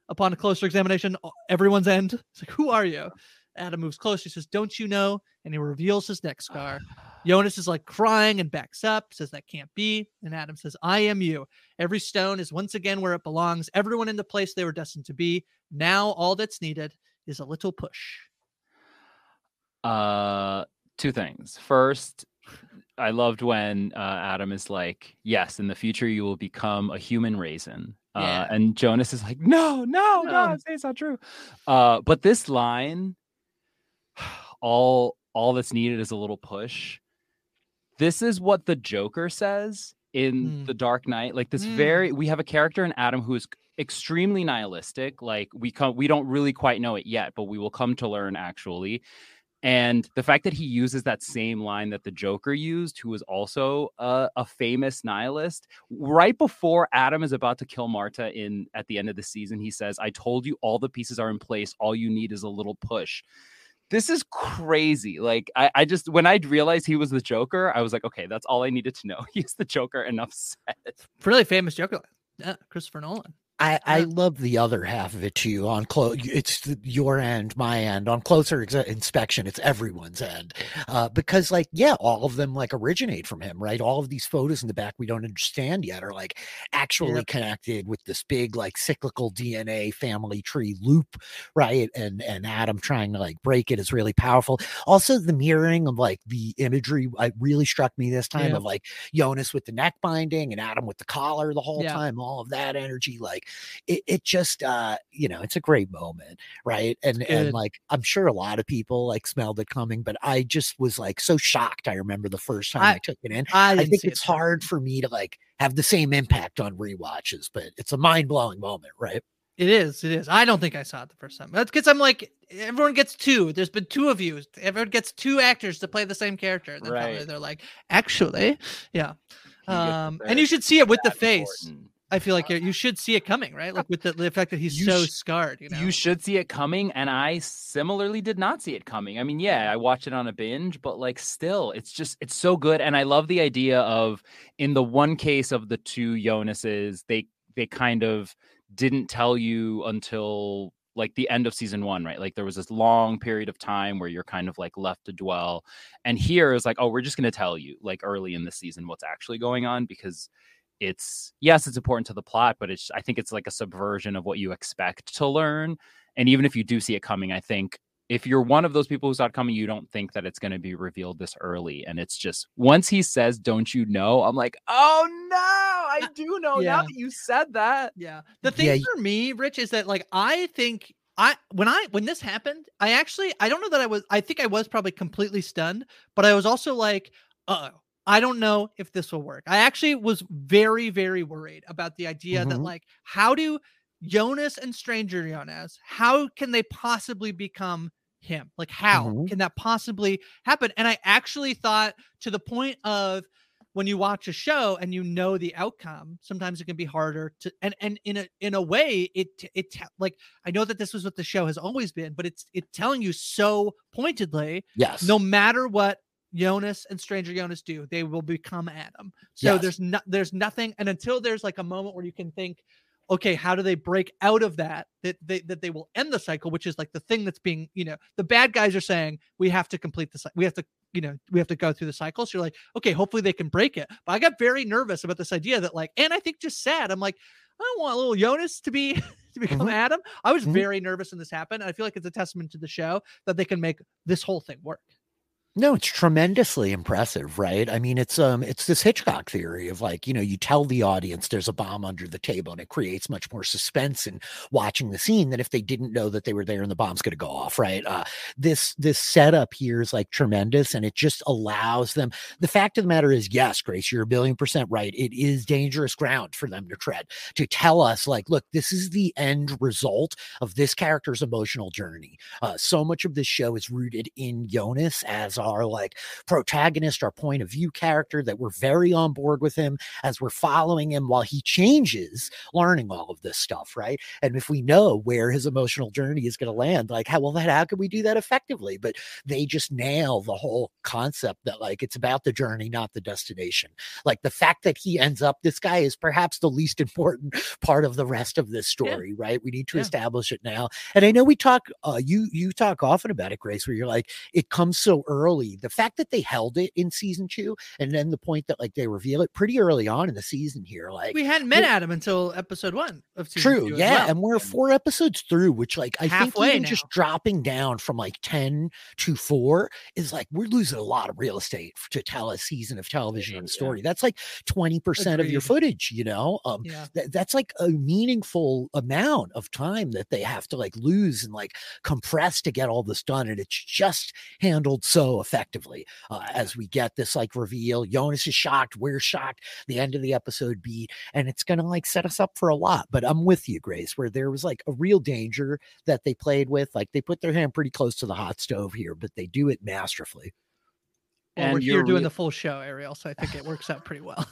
Upon a closer examination, everyone's end. It's like, who are you? Adam moves closer. He says, Don't you know? And he reveals his neck scar. Jonas is like crying and backs up, says, That can't be. And Adam says, I am you. Every stone is once again where it belongs. Everyone in the place they were destined to be. Now all that's needed is a little push. Uh, two things. First, I loved when uh, Adam is like, "Yes, in the future you will become a human raisin," uh, Yeah. and Jonas is like, "No, no, no, No. it's not true." Uh, but this line, all all that's needed is a little push. This is what the Joker says in Mm. the Dark Knight. Like this Mm. very, we have a character in Adam who is extremely nihilistic. Like we come, we don't really quite know it yet, but we will come to learn actually. And the fact that he uses that same line that the Joker used, who was also a, a famous nihilist, right before Adam is about to kill Marta in at the end of the season, he says, "I told you all the pieces are in place. All you need is a little push." This is crazy. Like I, I just when I realized he was the Joker, I was like, okay, that's all I needed to know. He's the Joker. Enough said. Really famous Joker. Yeah, Christopher Nolan. I, I love the other half of it too. On close, it's the, your end, my end. On closer ex- inspection, it's everyone's end, uh, because like yeah, all of them like originate from him, right? All of these photos in the back we don't understand yet are like actually Yep. connected with this big like cyclical DNA family tree loop, right? And and Adam trying to like break it is really powerful. Also, the mirroring of like the imagery, I really struck me this time Yeah. of like Jonas with the neck binding and Adam with the collar the whole Yeah. time. All of that energy, like it, it just uh you know it's a great moment right and and like i'm sure a lot of people like smelled it coming but i just was like so shocked i remember the first time i, I took it in i, I think it's it hard for me to like have the same impact on re-watches but it's a mind-blowing moment right it is. It is. I don't think I saw it the first time. That's because I'm like, everyone gets two. There's been two of you. Everyone gets two actors to play the same character. And then right. they're like, actually, yeah. Um, and you should see it with the face. Important. I feel like uh, you should see it coming, right? Oh. Like with the, the fact that he's you so sh- scarred. You know, you should see it coming, and I similarly did not see it coming. I mean, yeah, I watched it on a binge, but like, still, it's just it's so good, and I love the idea of in the one case of the two Jonases, they they kind of didn't tell you until like the end of season one, right? Like there was this long period of time where you're kind of like left to dwell. And here is like, oh, we're just going to tell you like early in the season what's actually going on because it's, yes, it's important to the plot, but it's, I think it's like a subversion of what you expect to learn. And even if you do see it coming, I think if you're one of those people who saw it coming, you don't think that it's going to be revealed this early. And it's just once he says, Don't you know? I'm like, Oh no, I do know yeah. now that you said that. Yeah. The thing yeah. for me, Rich, is that like I think I when I when this happened, I actually I don't know that I was I think I was probably completely stunned, but I was also like, oh, I don't know if this will work. I actually was very, very worried about the idea mm-hmm. that like how do Jonas and Stranger Jonas, how can they possibly become him? Like, how mm-hmm. can that possibly happen? And I actually thought to the point of when you watch a show and you know the outcome, sometimes it can be harder to and and in a in a way it it like I know that this was what the show has always been, but it's it's telling you so pointedly, yes, no matter what Jonas and Stranger Jonas do, they will become Adam. So yes. there's not there's nothing, and until there's like a moment where you can think, okay, how do they break out of that? That they that they will end the cycle, which is like the thing that's being, you know, the bad guys are saying we have to complete the we have to, you know, we have to go through the cycle. So you're like, okay, hopefully they can break it. But I got very nervous about this idea that like, and I think just sad. I'm like, I don't want little Jonas to be to become mm-hmm. Adam. I was mm-hmm. very nervous when this happened. And I feel like it's a testament to the show that they can make this whole thing work. No, it's tremendously impressive, right? I mean, it's um it's this Hitchcock theory of like, you know, you tell the audience there's a bomb under the table and it creates much more suspense in watching the scene than if they didn't know that they were there and the bomb's going to go off, right? Uh this this setup here is like tremendous and it just allows them. The fact of the matter is, yes, Grace, you're a billion percent right. It is dangerous ground for them to tread to tell us like, look, this is the end result of this character's emotional journey. Uh so much of this show is rooted in Jonas as our like protagonist, our point of view character, that we're very on board with him as we're following him while he changes, learning all of this stuff, right? And if we know where his emotional journey is going to land, like how well that how can we do that effectively? But they just nail the whole concept that like it's about the journey, not the destination. Like the fact that he ends up, this guy is perhaps the least important part of the rest of this story, yeah. right? We need to yeah. establish it now. And I know we talk, uh, you you talk often about it, Grace, where you're like, it comes so early early. The fact that they held it in season two, and then the point that like they reveal it pretty early on in the season here, like we hadn't met Adam until episode one of season true, yeah, well. and we're four episodes through, which like I Halfway think even now. just dropping down from like ten to four is like we're losing a lot of real estate to tell a season of television and story. Yeah. That's like twenty percent of your footage, you know. Um, yeah. Th- that's like a meaningful amount of time that they have to like lose and like compress to get all this done, and it's just handled so effectively uh, as we get this like reveal. Jonas is shocked. We're shocked. The end of the episode beat, and it's going to like set us up for a lot. But I'm with you, Grace, where there was like a real danger that they played with. Like they put their hand pretty close to the hot stove here, but they do it masterfully. Well, and we're here doing re- the full show, Ariel, so I think it works out pretty well.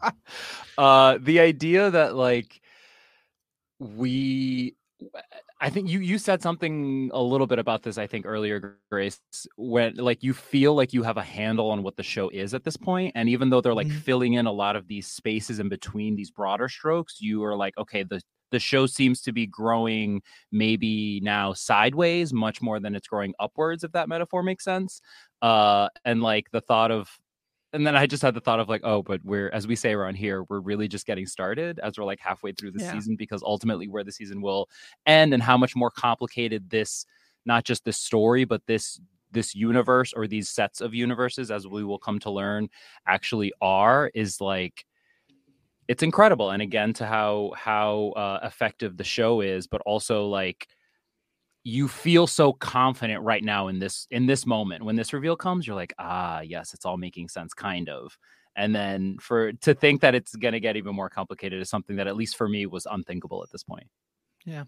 uh, the idea that like we I think you you said something a little bit about this. I think earlier, Grace, when like you feel like you have a handle on what the show is at this point, and even though they're like mm-hmm. filling in a lot of these spaces in between these broader strokes, you are like, okay, the the show seems to be growing maybe now sideways much more than it's growing upwards if that metaphor makes sense uh and like the thought of and then I just had the thought of like, oh, but we're as we say around here, we're really just getting started as we're like halfway through the yeah. season because ultimately where the season will end and how much more complicated this not just this story, but this this universe or these sets of universes, as we will come to learn, actually are is like it's incredible. And again, to how how uh, effective the show is, but also like you feel so confident right now in this in this moment when this reveal comes you're like ah yes it's all making sense kind of and then for to think that it's going to get even more complicated is something that at least for me was unthinkable at this point yeah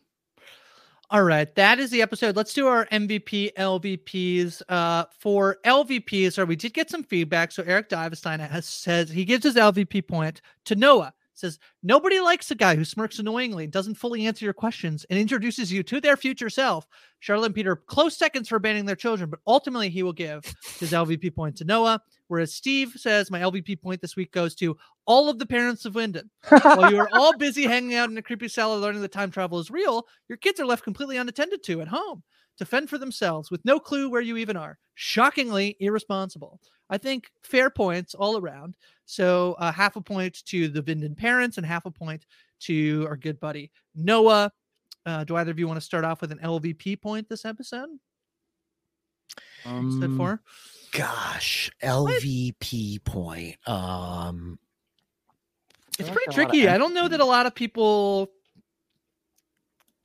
all right, that is the episode. Let's do our MVP LVPs. Uh, for LVPs, so we did get some feedback. So Eric Divestein has says he gives his LVP point to Noah. Says nobody likes a guy who smirks annoyingly, doesn't fully answer your questions, and introduces you to their future self. Charlotte and Peter close seconds for banning their children, but ultimately he will give his LVP point to Noah. Whereas Steve says my LVP point this week goes to all of the parents of Winden. While you are all busy hanging out in a creepy cellar learning that time travel is real, your kids are left completely unattended to at home to fend for themselves with no clue where you even are. Shockingly irresponsible. I think fair points all around. So uh, half a point to the Winden parents and half a point to our good buddy Noah. Uh, do either of you want to start off with an LVP point this episode? um, Said for Gosh, LVP point. Um, it's pretty a lot of tricky. I don't know that a lot of people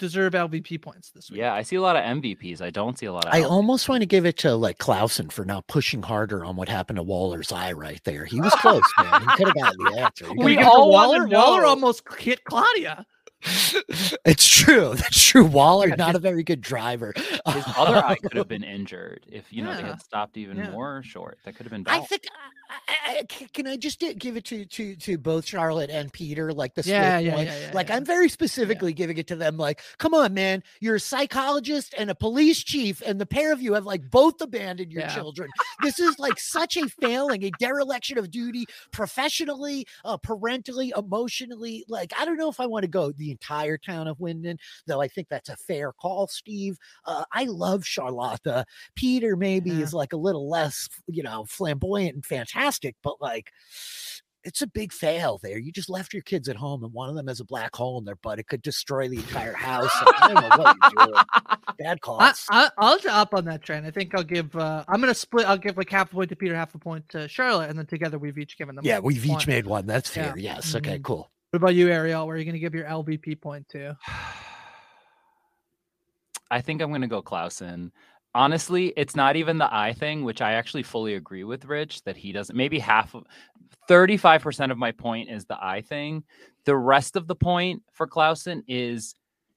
deserve LVP points this week. yeah i see a lot of mvps i don't see a lot of I LVPs. almost want to give it to like Clausen for not pushing harder on what happened to Waller's eye right there. He was close, man. He could have gotten the answer. He We could've We give got- to all wanna Waller. Waller almost hit Claudia. it's true. That's true. Waller, not a very good driver. his other eye could have been injured if you know they had stopped even Yeah. more short that could have been I bad. think uh, I, I, can I just give it to to to both Charlotte and Peter like the Yeah, yeah, yeah, yeah, like yeah. I'm very specifically giving it to them. Like, come on, man, you're a psychologist and a police chief, and the pair of you have like both abandoned your Yeah. children. This is like such a failing, a dereliction of duty, professionally, uh, parentally, emotionally. Like, I don't know if I want to go the entire town of Winden, though. I think that's a fair call, Steve. Uh, I love Charlotta. Peter maybe Yeah. is like a little less, you know, flamboyant and fantastic, but like it's a big fail there. You just left your kids at home and one of them has a black hole in their butt. It could destroy the entire house. I don't know what you're doing. Bad calls. I, I, I'll up on that trend. I think I'll give. Uh, I'm gonna split. I'll give like half a point to Peter, half a point to Charlotte, and then together we've each given them. yeah, we've each point. made one. That's Yeah. fair. Yes. Okay, Mhm. cool. What about you, Ariel? Where are you gonna give your LVP point to? I think I'm going to go Clausen. Honestly, it's not even the eye thing, which I actually fully agree with Rich that he doesn't. Maybe half of 35% of my point is the eye thing. The rest of the point for Clausen is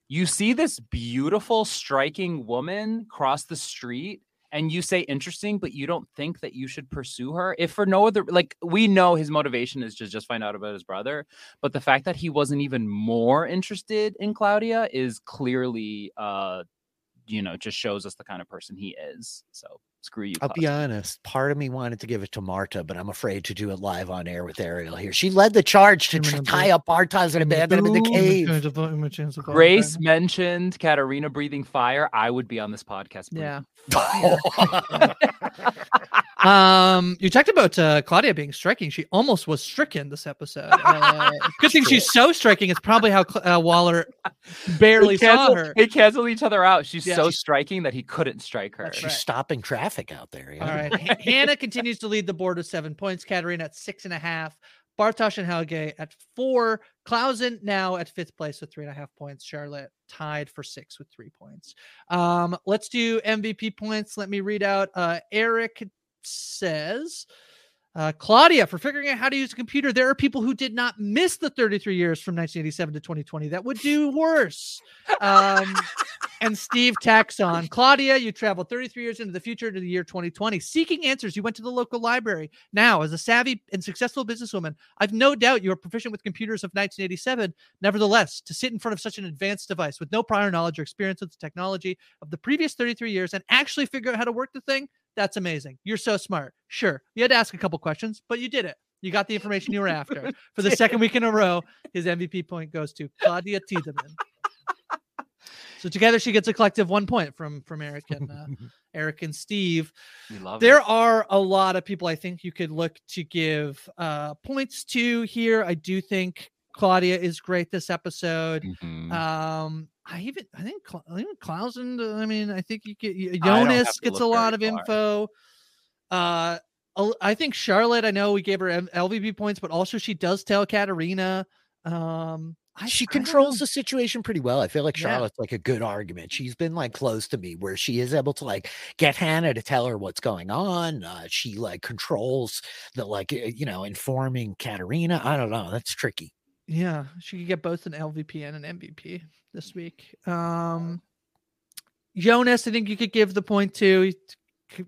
you see this beautiful, striking woman cross the street and you say interesting, but you don't think that you should pursue her. If for no other, like we know his motivation is to just find out about his brother, but the fact that he wasn't even more interested in Claudia is clearly, uh, you know, just shows us the kind of person he is. So screw you. I'll be honest. Part of me wanted to give it to Marta, but I'm afraid to do it live on air with Ariel here. She led the charge to Give tr- tie boot. up Bartosz and abandon him in the cave. Grace mentioned Katharina breathing fire. I would be on this podcast. Yeah. breathing Um, you talked about uh, Claudia being striking. She almost was stricken this episode. Uh, good thing she's so striking. It's probably how uh, Waller barely they saw her. They cancel each other out. She's Yeah. so striking that he couldn't strike her. She's right. stopping traffic out there. All yeah. right. H- Hannah continues to lead the board with seven points. Katharina at six and a half. Bartosz and Helge at four. Clausen now at fifth place with three and a half points. Charlotte tied for six with three points. Um, let's do MVP points. Let me read out. Uh, Eric says. Uh, Claudia, for figuring out how to use a computer, there are people who did not miss the 33 years from 1987 to 2020 that would do worse. Um, and Steve tacks on Claudia, you traveled 33 years into the future to the year 2020. Seeking answers, you went to the local library. Now, as a savvy and successful businesswoman, I've no doubt you are proficient with computers of 1987. Nevertheless, to sit in front of such an advanced device with no prior knowledge or experience with the technology of the previous 33 years and actually figure out how to work the thing, that's amazing. You're so smart. Sure, you had to ask a couple questions, but you did it. You got the information you were after. For the second week in a row, his MVP point goes to Claudia Tiedemann. So together she gets a collective one point from from Eric and uh, Eric and Steve. There it. are a lot of people I think you could look to give uh, points to here. I do think Claudia is great this episode. Mhm. Um, I even I think Cla- even Clausen. I mean, I think you get I don't have Jonas gets a lot of far. info. Uh, I think Charlotte. I know we gave her M- LVP points, but also she does tell Katharina. Um, I, she controls know. the situation pretty well. I feel like Yeah. Charlotte's like a good argument. She's been like close to me where she is able to like get Hannah to tell her what's going on. Uh, she like controls the like uh, you know informing Katharina. I don't know. That's tricky. Yeah, she could get both an LVP and an MVP this week. Um, Jonas, I think you could give the point to. He,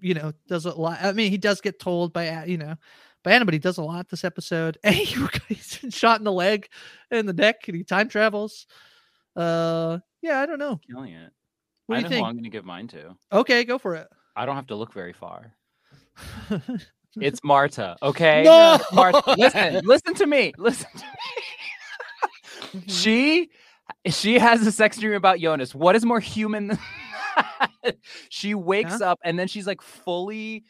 you know, does a lot. I mean, he does get told by you know by anybody. does a lot this episode. And he, he's been shot in the leg and the neck, and he time travels. Uh, yeah, I don't know. Killing it. What I do know you who think? I'm going to give mine to. Okay, go for it. I don't have to look very far. It's Marta. Okay. No! Marta. Listen, listen to me. Listen to me. Mm-hmm. she she has a sex dream about Jonas. What is more human than that? She wakes up and then she's like fully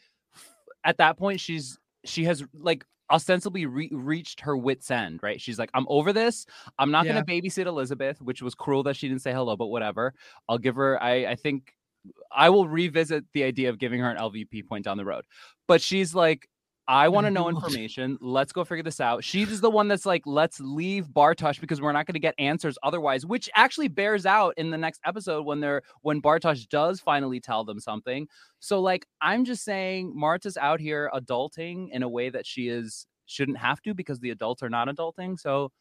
at that point she's she has like ostensibly re- reached her wits end, right? She's like, I'm over this. I'm not Yeah. gonna babysit Elizabeth, which was cruel that she didn't say hello, but whatever. I'll give her. I I think I will revisit the idea of giving her an LVP point down the road. But she's like, I want to know information. Let's go figure this out. She's the one that's like, let's leave Bartosz because we're not going to get answers otherwise, which actually bears out in the next episode when they're when Bartosz does finally tell them something. So like, I'm just saying, Marta's out here adulting in a way that she is shouldn't have to because the adults are not adulting. So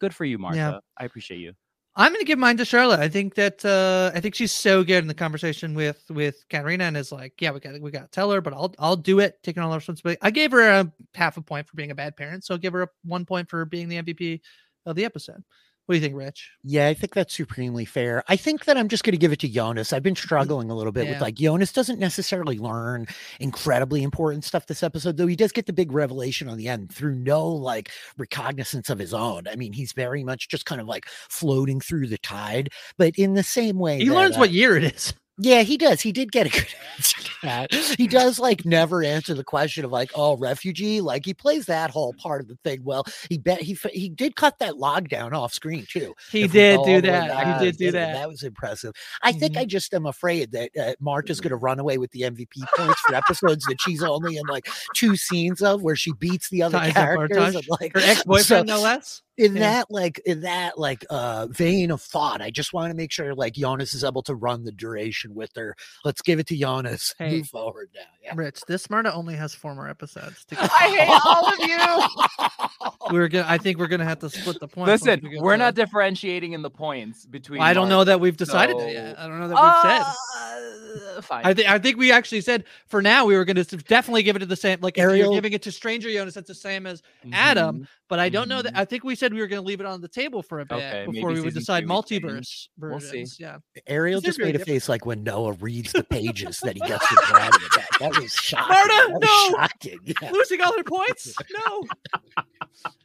good for you, Marta. I appreciate you. I'm gonna give mine to Charlotte. I think that uh I think she's so good in the conversation with with Katharina and is like, yeah, we got we got to tell her, but I'll I'll do it, taking all the responsibility. I gave her a half a point for being a bad parent, so I'll give her a one point for being the MVP of the episode. What do you think, Rich? Yeah, I think that's supremely fair. I think that I'm just going to give it to Jonas. I've been struggling a little bit Yeah. with like Jonas doesn't necessarily learn incredibly important stuff this episode, though he does get the big revelation on the end through no like recognizance of his own. I mean, he's very much just kind of like floating through the tide, but in the same way, He that, learns uh, what year it is. Yeah, he does. He did get a good answer to that. He does like never answer the question of like, oh, refugee. Like he plays that whole part of the thing well. He bet he he did cut that log down off screen too. He did do all the way that. back He did do that. That was impressive. I think Mhm. I just am afraid that uh, Marta's going to run away with the MVP points for episodes that she's only in like two scenes of where she beats the other Ties characters. And, like Her ex boyfriend, no less. In Yeah. that like in that like uh vein of thought, I just want to make sure like Jonas is able to run the duration with her. Let's give it to Jonas. Hey. Move forward now. Yeah. Rich, this Marta only has four more episodes. To go. I hate all of you. we're gonna. I think we're gonna have to split the points. once Listen, we get we're not differentiating in the points between. I don't know that we've decided that yet. I don't know that we've said. Uh, fine. I think I think we actually said for now we were going to definitely give it to the same. Like if you're giving it to Stranger Jonas, that's the same as Adam. But I don't know that. Mhm. I think we said we were going to leave it on the table for a bit Okay, before we would decide two we change. multiverse We'll see. Yeah, Ariel just made a different. face like when Noah reads the pages that he gets to grab it back. That was shocking. Marta, that was no! shocking. Yeah. losing all her points. No.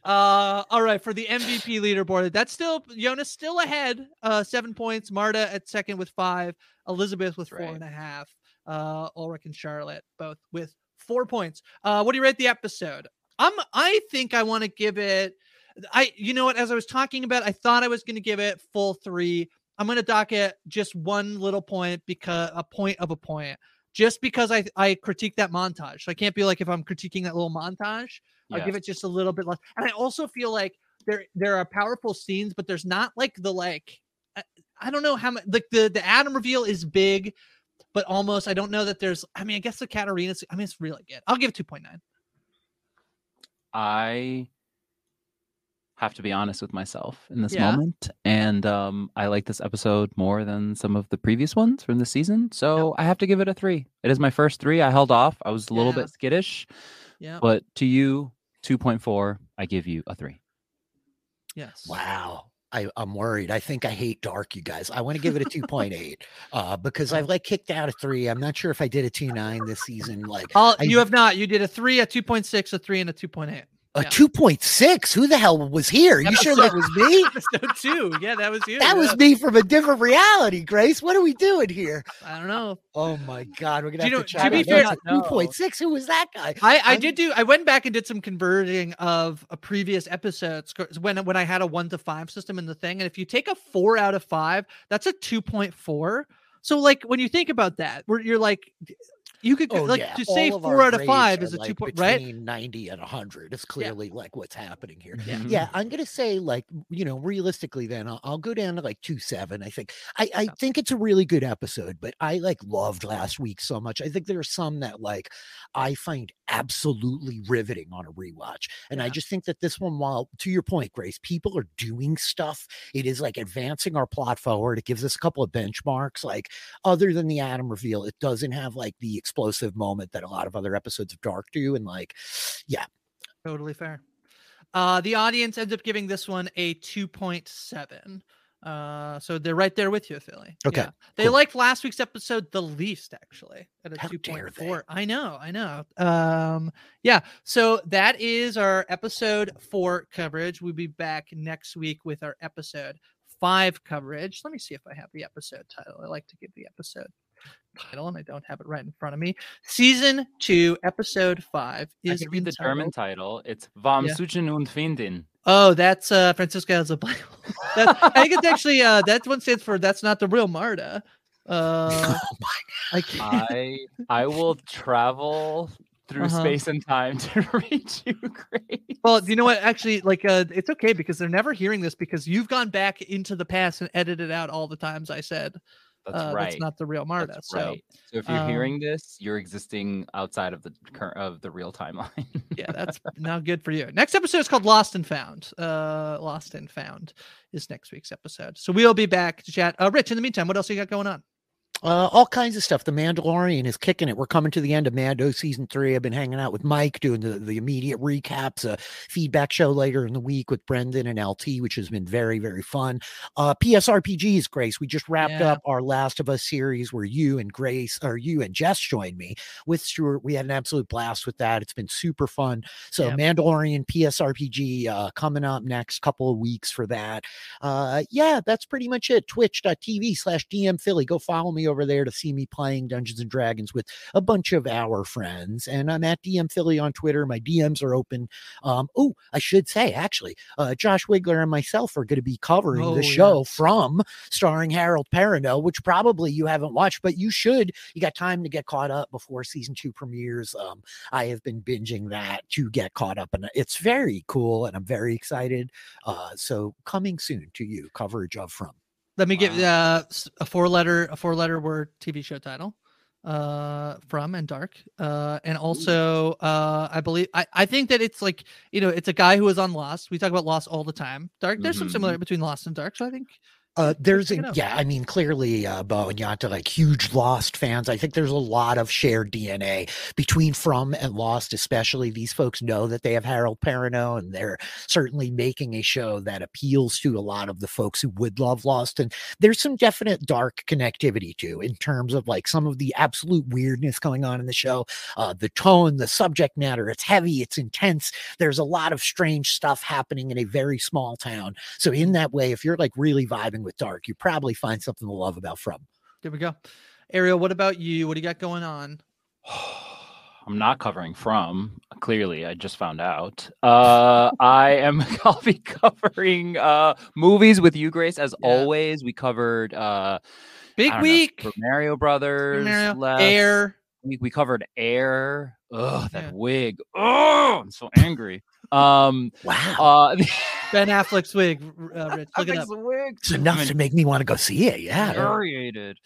Uh, all right for the MVP leaderboard. That's still Jonas still ahead. Uh, seven points. Marta at second with five. Elizabeth with That's four right. and a half. Uh, Ulrich and Charlotte both with four points. Uh, what do you rate the episode? I'm. I think I want to give it. I. You know what? As I was talking about, I thought I was going to give it full three. I'm going to dock it just one little point because a point of a point. Just because I I critique that montage, so I can't be like if I'm critiquing that little montage, I'll give it just a little bit less. And I also feel like there there are powerful scenes, but there's not like the like I, I don't know how much like the the Adam reveal is big, but almost I don't know that there's. I mean, I guess the Katharina. I mean, it's really good. I'll give it two point nine. I have to be honest with myself in this Yeah. moment, and um, I like this episode more than some of the previous ones from the season. So I have to give it a three. It is my first three. I held off. I was a little Yeah. bit skittish, Yeah. but to you, two point four. I give you a three. yes. Wow. I, am worried. I think I hate dark, you guys. I want to give it a 2.8 uh, because I've like kicked out a three. I'm not sure if I did a 2.9 this season. Like, oh, I, you have not. You did a three, a 2.6, a three, and a 2.8. A two point six. Who the hell was here? You sure that was me? Episode two. Yeah, that was you. That yeah. was me from a different reality, Grace. What are we doing here? I don't know. Oh my god, we're gonna you have know, to, to be fair, two point six. Who was that guy? I, I did do. I went back and did some converting of a previous episodes when when I had a one to five system in the thing, and if you take a four out of five, that's a two point four. So like when you think about that, where you're like you could Oh, like yeah. to say of four out of five is a two point, right? 90 and 100 is clearly like what's happening here. Yeah. Mhm. Yeah, I'm gonna say like you know realistically, then I'll, I'll go down to like two seven. I think I I Yeah. think it's a really good episode, but I like loved last week so much. I think there are some that like I find absolutely riveting on a rewatch, and I just think that this one, while to your point, Grace, people are doing stuff. It is like advancing our plot forward. It gives us a couple of benchmarks. Like other than the Adam reveal, it doesn't have like the explosive moment that a lot of other episodes of Dark do, and like yeah, Totally fair. Uh, the audience ends up giving this one a 2.7. Uh, so they're right there with you, Filly. Okay, Yeah. They cool. liked last week's episode the least, actually, at a How dare they. 2.4. I know, I know. Um, yeah. So that is our episode four coverage. We'll be back next week with our episode five coverage. Let me see if I have the episode title. I like to give the episode title, and I don't have it right in front of me. Season two, episode five I is can read the German title. It's Vom Yeah. Suchen und Finden. Oh, that's uh Francisco has a Bible. I think it's actually uh that one stands for that's not the real Marta. Uh oh my I I I will travel through Uh-huh. space and time to reach you, Grace. well, you know what? Actually, like uh it's okay because they're never hearing this because you've gone back into the past and edited out all the times I said That's uh, right. that's not the real Marta. That's so right. So if you're um, hearing this, you're existing outside of the current of the real timeline. yeah, that's now good for you. Next episode is called Lost and Found. Uh Lost and Found is next week's episode. So we'll be back to chat. Uh Rich, in the meantime, what else you got going on? Uh, all kinds of stuff. The Mandalorian is kicking it. We're coming to the end of Mando season three. I've been hanging out with Mike doing the, the immediate recaps, a feedback show later in the week with Brendan and LT, which has been very, very fun. Uh, PSRPGs, Grace. We just wrapped Yeah. up our Last of Us series where you and Grace, or you and Jess joined me with Stuart. We had an absolute blast with that. It's been super fun. So, Yep. Mandalorian PSRPG uh, coming up next couple of weeks for that. Uh, yeah, that's pretty much it. Twitch.tv slash DM Filly. Go follow me over there to see me playing Dungeons and Dragons with a bunch of our friends. And I'm at DM Filly on Twitter. My DMs are open. Um, oh, I should say, actually, uh, Josh Wigler and myself are going to be covering Oh, the show yes. from starring Harold Perrineau, which probably you haven't watched, but you should. You got time to get caught up before season two premieres. Um, I have been binging that to get caught up, and it's very cool, and I'm very excited. Uh, so coming soon to you, coverage of from. Let me give uh a four letter a four letter word TV show title uh from and dark uh and also uh i believe I, I think that it's like you know it's a guy who was on lost. We talk about lost all the time. Dark there's some Mhm. similarity between lost and dark so i think Uh, there's a, yeah, I mean, clearly, uh, Bo and Jantje, like huge Lost fans. I think there's a lot of shared DNA between From and Lost, especially. These folks know that they have Harold Perrineau, and they're certainly making a show that appeals to a lot of the folks who would love Lost. And there's some definite dark connectivity too, in terms of like some of the absolute weirdness going on in the show. Uh, the tone, the subject matter, it's heavy, it's intense. There's a lot of strange stuff happening in a very small town. So in that way, if you're like really vibing with dark, you probably find something to love about From. there we go ariel what about you what do you got going on I'm not covering from. Clearly, I just found out. Uh, I am. I'll be covering uh, movies with you, Grace. As Yeah. always, we covered uh, big I don't know, week Mario Brothers. Mario, last air week. We covered Air. Ugh, that Yeah. wig. Oh, I'm so angry. Um, Wow. uh, ben affleck's wig uh, rich look it up wig. it's enough to make me want to go see it. Yeah. infuriated.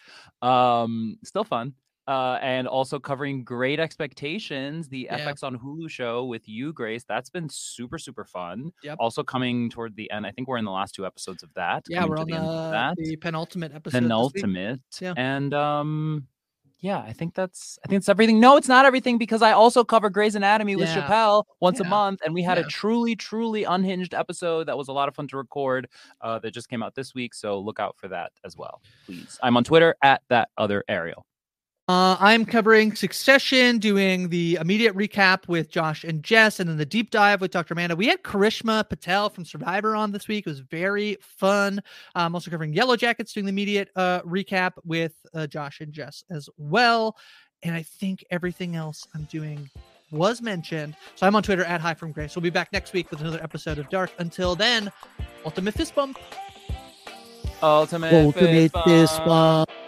Um, still fun. Uh, and also covering Great Expectations, the Yeah. FX on Hulu show with you, Grace. That's been super, super fun. Yep. Also coming toward the end. I think we're in the last two episodes of that. yeah we're on the the, that. the penultimate episode penultimate. Yeah. And um, yeah, I think that's I think it's everything. No, it's not everything because I also cover Grey's Anatomy with Yeah. Chappelle once a month, and we had Yeah. a truly, truly unhinged episode that was a lot of fun to record. Uh, that just came out this week, so look out for that as well, please. I'm on Twitter at that other Ariel. Uh, I'm covering Succession, doing the immediate recap with Josh and Jess, and then the deep dive with Dr. Amanda. We had Karishma Patel from Survivor on this week. It was very fun. I'm also covering Yellow Jackets, doing the immediate uh, recap with uh, Josh and Jess as well. And I think everything else I'm doing was mentioned. So I'm on Twitter at High from Grace. We'll be back next week with another episode of Dark. Until then, ultimate fist bump. Ultimate, Ultimate fist fist bump. bump.